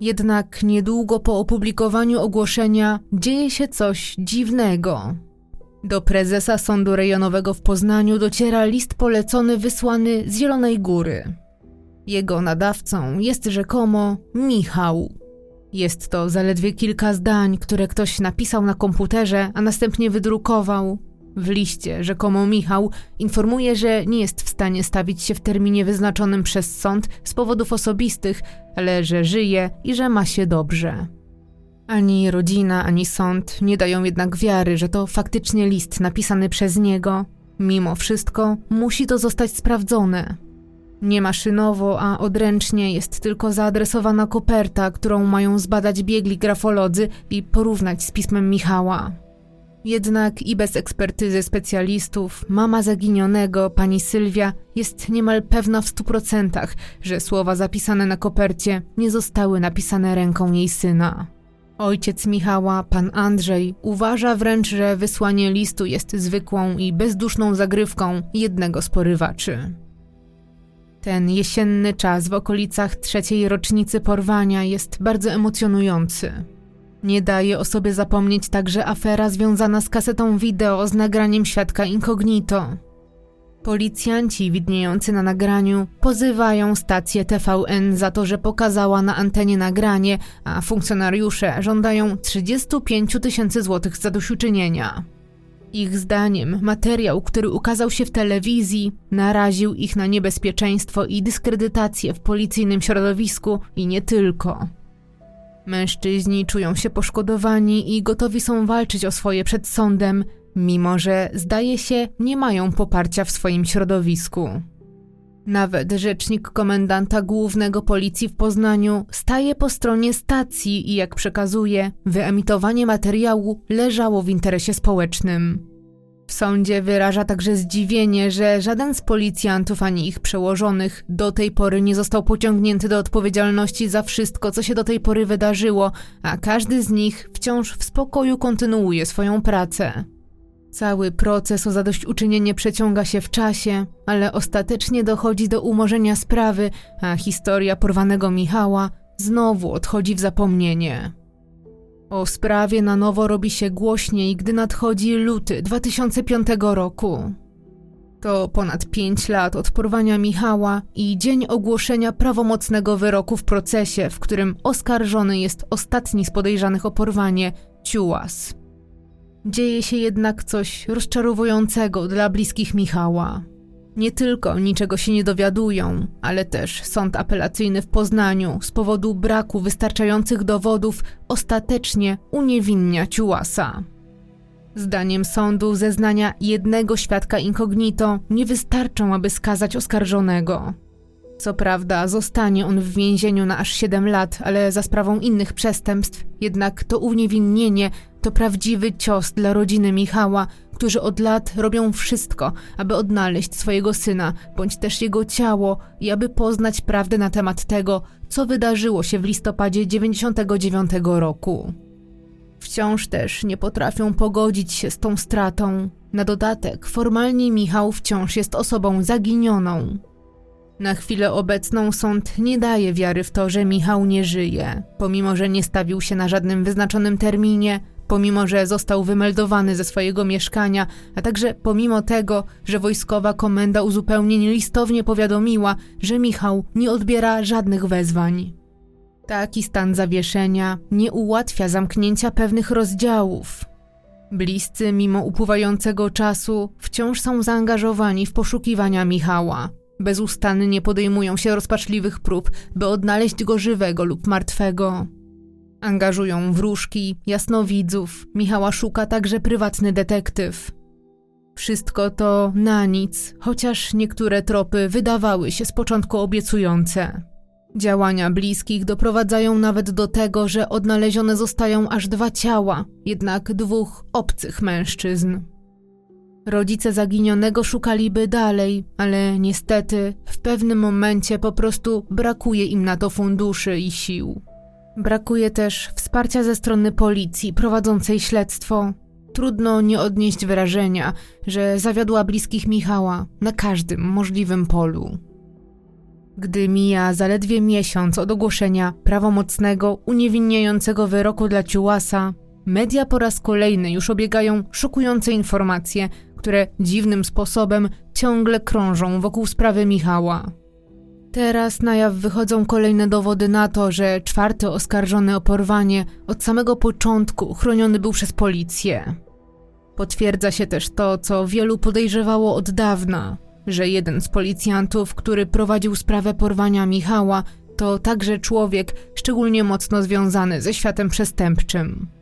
Jednak niedługo po opublikowaniu ogłoszenia dzieje się coś dziwnego. Do prezesa Sądu Rejonowego w Poznaniu dociera list polecony wysłany z Zielonej Góry. Jego nadawcą jest rzekomo Michał. Jest to zaledwie kilka zdań, które ktoś napisał na komputerze, a następnie wydrukował, w liście rzekomo Michał informuje, że nie jest w stanie stawić się w terminie wyznaczonym przez sąd z powodów osobistych, ale że żyje i że ma się dobrze. Ani rodzina, ani sąd nie dają jednak wiary, że to faktycznie list napisany przez niego. Mimo wszystko musi to zostać sprawdzone. Nie maszynowo, a odręcznie jest tylko zaadresowana koperta, którą mają zbadać biegli grafolodzy i porównać z pismem Michała. Jednak i bez ekspertyzy specjalistów, mama zaginionego, pani Sylwia, jest niemal pewna w stu procentach, że słowa zapisane na kopercie nie zostały napisane ręką jej syna. Ojciec Michała, pan Andrzej, uważa wręcz, że wysłanie listu jest zwykłą i bezduszną zagrywką jednego z porywaczy. Ten jesienny czas w okolicach trzeciej rocznicy porwania jest bardzo emocjonujący. Nie daje o sobie zapomnieć także afera związana z kasetą wideo z nagraniem świadka incognito. Policjanci widniejący na nagraniu pozywają stację TVN za to, że pokazała na antenie nagranie, a funkcjonariusze żądają 35 tysięcy złotych zadośćuczynienia. Ich zdaniem materiał, który ukazał się w telewizji, naraził ich na niebezpieczeństwo i dyskredytację w policyjnym środowisku i nie tylko. Mężczyźni czują się poszkodowani i gotowi są walczyć o swoje przed sądem, mimo że zdaje się nie mają poparcia w swoim środowisku. Nawet rzecznik komendanta głównego policji w Poznaniu staje po stronie stacji i jak przekazuje, wyemitowanie materiału leżało w interesie społecznym. W sądzie wyraża także zdziwienie, że żaden z policjantów ani ich przełożonych do tej pory nie został pociągnięty do odpowiedzialności za wszystko, co się do tej pory wydarzyło, a każdy z nich wciąż w spokoju kontynuuje swoją pracę. Cały proces o zadośćuczynienie przeciąga się w czasie, ale ostatecznie dochodzi do umorzenia sprawy, a historia porwanego Michała znowu odchodzi w zapomnienie. O sprawie na nowo robi się głośniej, gdy nadchodzi luty 2005 roku. To ponad pięć lat od porwania Michała i dzień ogłoszenia prawomocnego wyroku w procesie, w którym oskarżony jest ostatni z podejrzanych o porwanie, Ciułas. Dzieje się jednak coś rozczarowującego dla bliskich Michała. Nie tylko niczego się nie dowiadują, ale też sąd apelacyjny w Poznaniu z powodu braku wystarczających dowodów ostatecznie uniewinnia Ciułasa. Zdaniem sądu zeznania jednego świadka incognito nie wystarczą, aby skazać oskarżonego. Co prawda, zostanie on w więzieniu na aż 7 lat, ale za sprawą innych przestępstw, jednak to uniewinnienie to prawdziwy cios dla rodziny Michała, którzy od lat robią wszystko, aby odnaleźć swojego syna, bądź też jego ciało i aby poznać prawdę na temat tego, co wydarzyło się w listopadzie 99 roku. Wciąż też nie potrafią pogodzić się z tą stratą. Na dodatek, formalnie Michał wciąż jest osobą zaginioną. Na chwilę obecną sąd nie daje wiary w to, że Michał nie żyje, pomimo że nie stawił się na żadnym wyznaczonym terminie, pomimo że został wymeldowany ze swojego mieszkania, a także pomimo tego, że wojskowa komenda uzupełnień listownie powiadomiła, że Michał nie odbiera żadnych wezwań. Taki stan zawieszenia nie ułatwia zamknięcia pewnych rozdziałów. Bliscy, mimo upływającego czasu, wciąż są zaangażowani w poszukiwania Michała. Bezustannie podejmują się rozpaczliwych prób, by odnaleźć go żywego lub martwego. Angażują wróżki, jasnowidzów, Michała szuka także prywatny detektyw. Wszystko to na nic, chociaż niektóre tropy wydawały się z początku obiecujące. Działania bliskich doprowadzają nawet do tego, że odnalezione zostają aż dwa ciała, jednak dwóch obcych mężczyzn. Rodzice zaginionego szukaliby dalej, ale niestety w pewnym momencie po prostu brakuje im na to funduszy i sił. Brakuje też wsparcia ze strony policji prowadzącej śledztwo. Trudno nie odnieść wrażenia, że zawiodła bliskich Michała na każdym możliwym polu. Gdy mija zaledwie miesiąc od ogłoszenia prawomocnego, uniewinniającego wyroku dla Ciułasa, media po raz kolejny już obiegają szokujące informacje, które dziwnym sposobem ciągle krążą wokół sprawy Michała. Teraz na jaw wychodzą kolejne dowody na to, że czwarty oskarżony o porwanie od samego początku chroniony był przez policję. Potwierdza się też to, co wielu podejrzewało od dawna, że jeden z policjantów, który prowadził sprawę porwania Michała, to także człowiek szczególnie mocno związany ze światem przestępczym.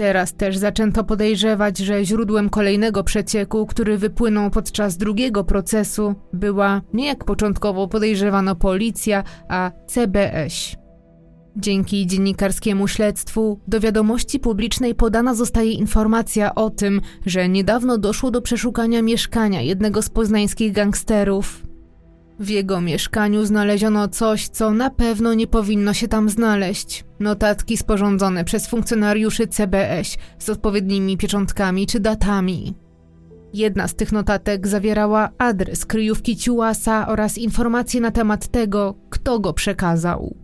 Teraz też zaczęto podejrzewać, że źródłem kolejnego przecieku, który wypłynął podczas drugiego procesu, była nie jak początkowo podejrzewano policja, a CBS. Dzięki dziennikarskiemu śledztwu do wiadomości publicznej podana zostaje informacja o tym, że niedawno doszło do przeszukania mieszkania jednego z poznańskich gangsterów. W jego mieszkaniu znaleziono coś, co na pewno nie powinno się tam znaleźć. Notatki sporządzone przez funkcjonariuszy CBS z odpowiednimi pieczątkami czy datami. Jedna z tych notatek zawierała adres kryjówki Ciułasa oraz informacje na temat tego, kto go przekazał.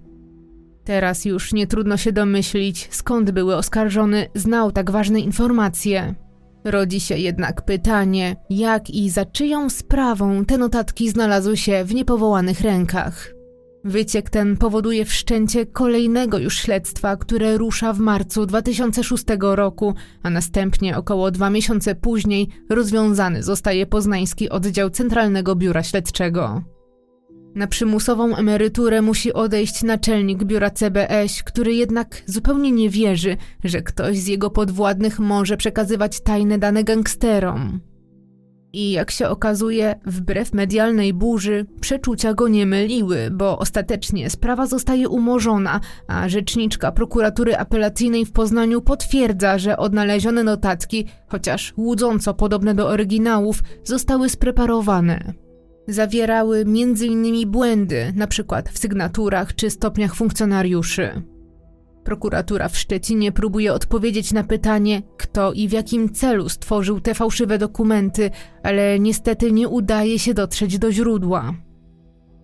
Teraz już nie trudno się domyślić, skąd były oskarżony znał tak ważne informacje. Rodzi się jednak pytanie, jak i za czyją sprawą te notatki znalazły się w niepowołanych rękach. Wyciek ten powoduje wszczęcie kolejnego już śledztwa, które rusza w marcu 2006 roku, a następnie około dwa miesiące później rozwiązany zostaje poznański oddział Centralnego Biura Śledczego. Na przymusową emeryturę musi odejść naczelnik biura CBS, który jednak zupełnie nie wierzy, że ktoś z jego podwładnych może przekazywać tajne dane gangsterom. I jak się okazuje, wbrew medialnej burzy, przeczucia go nie myliły, bo ostatecznie sprawa zostaje umorzona, a rzeczniczka prokuratury apelacyjnej w Poznaniu potwierdza, że odnalezione notatki, chociaż łudząco podobne do oryginałów, zostały spreparowane. Zawierały m.in. błędy, np. w sygnaturach czy stopniach funkcjonariuszy. Prokuratura w Szczecinie próbuje odpowiedzieć na pytanie, kto i w jakim celu stworzył te fałszywe dokumenty, ale niestety nie udaje się dotrzeć do źródła.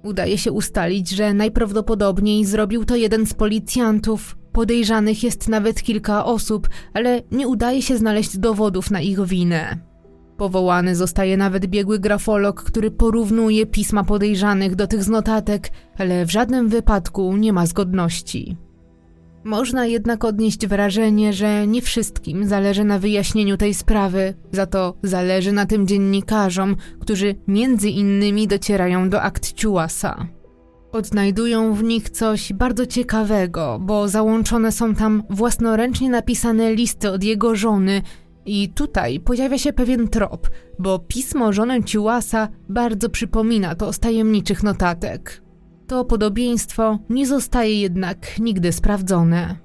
Udaje się ustalić, że najprawdopodobniej zrobił to jeden z policjantów. Podejrzanych jest nawet kilka osób, ale nie udaje się znaleźć dowodów na ich winę. Powołany zostaje nawet biegły grafolog, który porównuje pisma podejrzanych do tych z notatek, ale w żadnym wypadku nie ma zgodności. Można jednak odnieść wrażenie, że nie wszystkim zależy na wyjaśnieniu tej sprawy, za to zależy na tym dziennikarzom, którzy między innymi docierają do akt Ciułasa. Odnajdują w nich coś bardzo ciekawego, bo załączone są tam własnoręcznie napisane listy od jego żony i tutaj pojawia się pewien trop, bo pismo żony Ciułasa bardzo przypomina to z tajemniczych notatek. To podobieństwo nie zostaje jednak nigdy sprawdzone.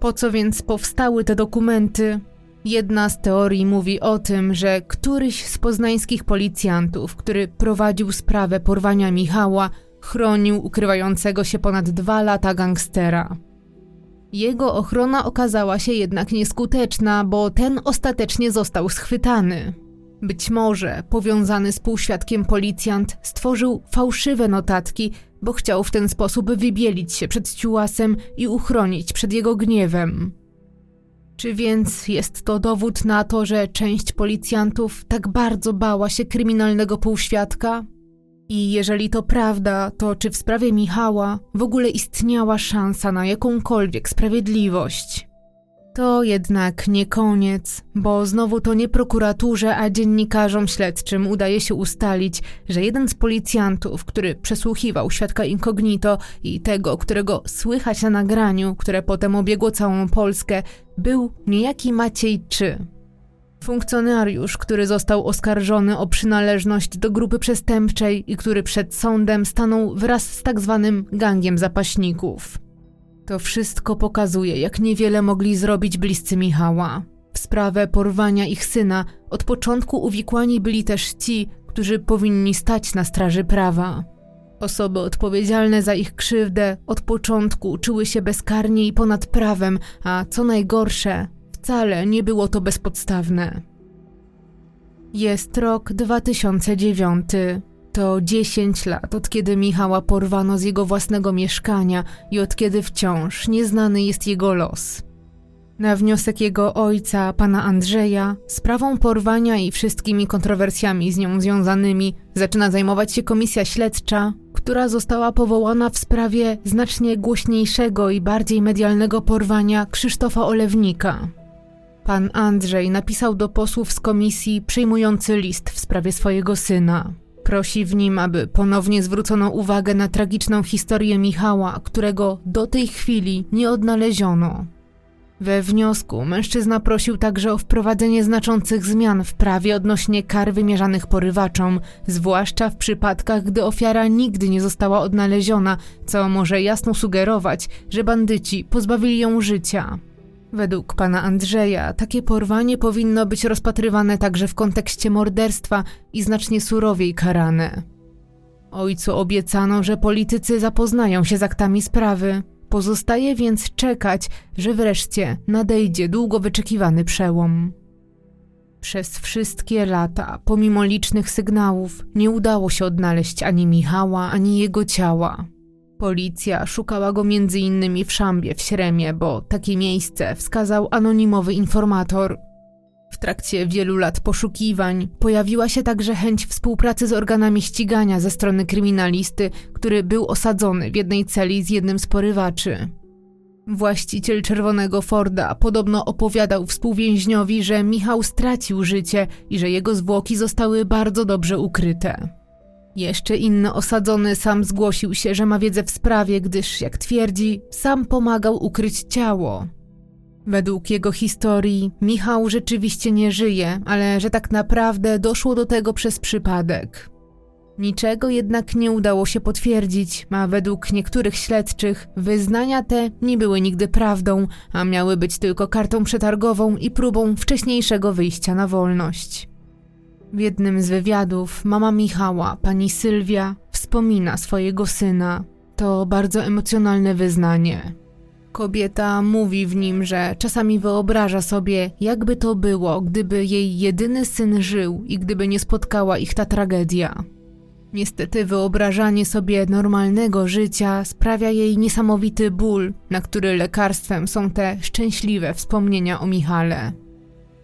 Po co więc powstały te dokumenty? Jedna z teorii mówi o tym, że któryś z poznańskich policjantów, który prowadził sprawę porwania Michała, chronił ukrywającego się ponad dwa lata gangstera. Jego ochrona okazała się jednak nieskuteczna, bo ten ostatecznie został schwytany. Być może powiązany z półświadkiem policjant stworzył fałszywe notatki, bo chciał w ten sposób wybielić się przed Ciułasem i uchronić przed jego gniewem. Czy więc jest to dowód na to, że część policjantów tak bardzo bała się kryminalnego półświadka? I jeżeli to prawda, to czy w sprawie Michała w ogóle istniała szansa na jakąkolwiek sprawiedliwość? To jednak nie koniec, bo znowu to nie prokuraturze, a dziennikarzom śledczym udaje się ustalić, że jeden z policjantów, który przesłuchiwał świadka incognito i tego, którego słychać na nagraniu, które potem obiegło całą Polskę, był niejaki Maciej Czy. Funkcjonariusz, który został oskarżony o przynależność do grupy przestępczej i który przed sądem stanął wraz z tak zwanym gangiem zapaśników. To wszystko pokazuje, jak niewiele mogli zrobić bliscy Michała. W sprawę porwania ich syna od początku uwikłani byli też ci, którzy powinni stać na straży prawa. Osoby odpowiedzialne za ich krzywdę od początku czuły się bezkarnie i ponad prawem, a co najgorsze, wcale nie było to bezpodstawne. Jest rok 2009. To 10 lat od kiedy Michała porwano z jego własnego mieszkania i od kiedy wciąż nieznany jest jego los. Na wniosek jego ojca, pana Andrzeja, sprawą porwania i wszystkimi kontrowersjami z nią związanymi zaczyna zajmować się komisja śledcza, która została powołana w sprawie znacznie głośniejszego i bardziej medialnego porwania Krzysztofa Olewnika. Pan Andrzej napisał do posłów z komisji przyjmujący list w sprawie swojego syna. Prosi w nim, aby ponownie zwrócono uwagę na tragiczną historię Michała, którego do tej chwili nie odnaleziono. We wniosku mężczyzna prosił także o wprowadzenie znaczących zmian w prawie odnośnie kar wymierzanych porywaczom, zwłaszcza w przypadkach, gdy ofiara nigdy nie została odnaleziona, co może jasno sugerować, że bandyci pozbawili ją życia. Według pana Andrzeja takie porwanie powinno być rozpatrywane także w kontekście morderstwa i znacznie surowiej karane. Ojcu obiecano, że politycy zapoznają się z aktami sprawy. Pozostaje więc czekać, że wreszcie nadejdzie długo wyczekiwany przełom. Przez wszystkie lata, pomimo licznych sygnałów, nie udało się odnaleźć ani Michała, ani jego ciała. Policja szukała go innymi w Szambie w Śremie, bo takie miejsce wskazał anonimowy informator. W trakcie wielu lat poszukiwań pojawiła się także chęć współpracy z organami ścigania ze strony kryminalisty, który był osadzony w jednej celi z jednym z porywaczy. Właściciel czerwonego Forda podobno opowiadał współwięźniowi, że Michał stracił życie i że jego zwłoki zostały bardzo dobrze ukryte. Jeszcze inny osadzony sam zgłosił się, że ma wiedzę w sprawie, gdyż, jak twierdzi, sam pomagał ukryć ciało. Według jego historii Michał rzeczywiście nie żyje, ale że tak naprawdę doszło do tego przez przypadek. Niczego jednak nie udało się potwierdzić, a według niektórych śledczych wyznania te nie były nigdy prawdą, a miały być tylko kartą przetargową i próbą wcześniejszego wyjścia na wolność. W jednym z wywiadów mama Michała, pani Sylwia, wspomina swojego syna. To bardzo emocjonalne wyznanie. Kobieta mówi w nim, że czasami wyobraża sobie, jakby to było, gdyby jej jedyny syn żył i gdyby nie spotkała ich ta tragedia. Niestety wyobrażanie sobie normalnego życia sprawia jej niesamowity ból, na który lekarstwem są te szczęśliwe wspomnienia o Michale.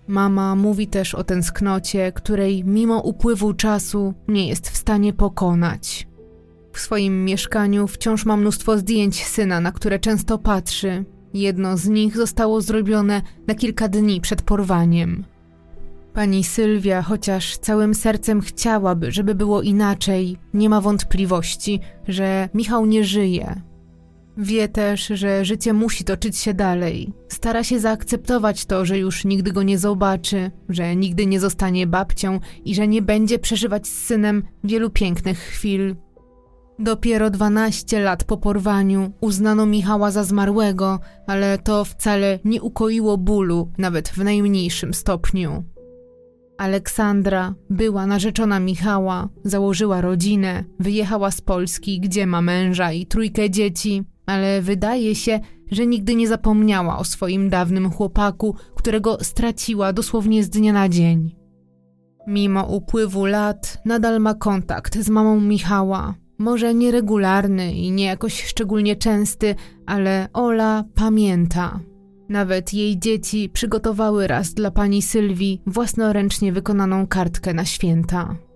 Mama mówi też o tęsknocie, której mimo upływu czasu nie jest w stanie pokonać. W swoim mieszkaniu wciąż ma mnóstwo zdjęć syna, na które często patrzy. Jedno z nich zostało zrobione na kilka dni przed porwaniem. Pani Sylwia, chociaż całym sercem chciałaby, żeby było inaczej, nie ma wątpliwości, że Michał nie żyje. Wie też, że życie musi toczyć się dalej. Stara się zaakceptować to, że już nigdy go nie zobaczy, że nigdy nie zostanie babcią i że nie będzie przeżywać z synem wielu pięknych chwil. Dopiero 12 lat po porwaniu uznano Michała za zmarłego, ale to wcale nie ukoiło bólu, nawet w najmniejszym stopniu. Aleksandra była narzeczona Michała, założyła rodzinę, wyjechała z Polski, gdzie ma męża i trójkę dzieci, ale wydaje się, że nigdy nie zapomniała o swoim dawnym chłopaku, którego straciła dosłownie z dnia na dzień. Mimo upływu lat nadal ma kontakt z mamą Michała. Może nieregularny i nie jakoś szczególnie częsty, ale Ola pamięta. Nawet jej dzieci przygotowały raz dla pani Sylwii własnoręcznie wykonaną kartkę na święta.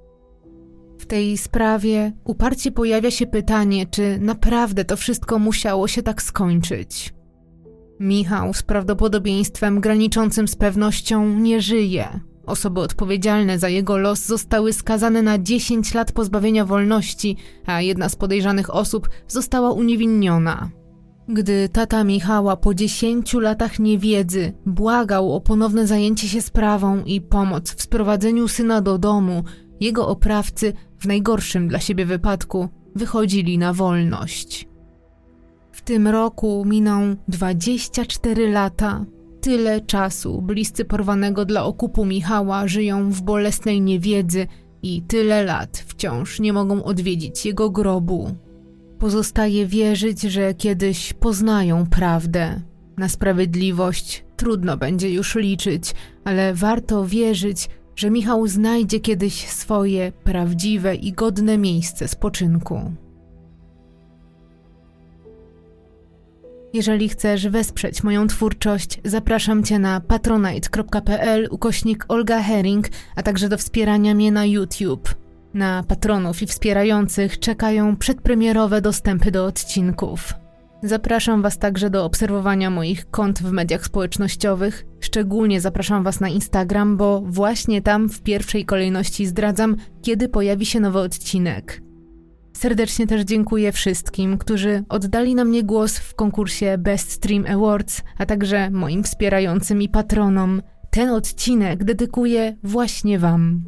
W tej sprawie uparcie pojawia się pytanie, czy naprawdę to wszystko musiało się tak skończyć. Michał z prawdopodobieństwem graniczącym z pewnością nie żyje. Osoby odpowiedzialne za jego los zostały skazane na 10 lat pozbawienia wolności, a jedna z podejrzanych osób została uniewinniona. Gdy tata Michała po 10 latach niewiedzy błagał o ponowne zajęcie się sprawą i pomoc w sprowadzeniu syna do domu, jego oprawcy w najgorszym dla siebie wypadku wychodzili na wolność. W tym roku miną 24 lata. Tyle czasu bliscy porwanego dla okupu Michała żyją w bolesnej niewiedzy i tyle lat wciąż nie mogą odwiedzić jego grobu. Pozostaje wierzyć, że kiedyś poznają prawdę. Na sprawiedliwość trudno będzie już liczyć, ale warto wierzyć, że Michał znajdzie kiedyś swoje prawdziwe i godne miejsce spoczynku. Jeżeli chcesz wesprzeć moją twórczość, zapraszam Cię na patronite.pl ukośnik Olga Herring, a także do wspierania mnie na YouTube. Na patronów i wspierających czekają przedpremierowe dostępy do odcinków. Zapraszam Was także do obserwowania moich kont w mediach społecznościowych. Szczególnie zapraszam Was na Instagram, bo właśnie tam w pierwszej kolejności zdradzam, kiedy pojawi się nowy odcinek. Serdecznie też dziękuję wszystkim, którzy oddali na mnie głos w konkursie Best Stream Awards, a także moim wspierającym i patronom. Ten odcinek dedykuję właśnie Wam.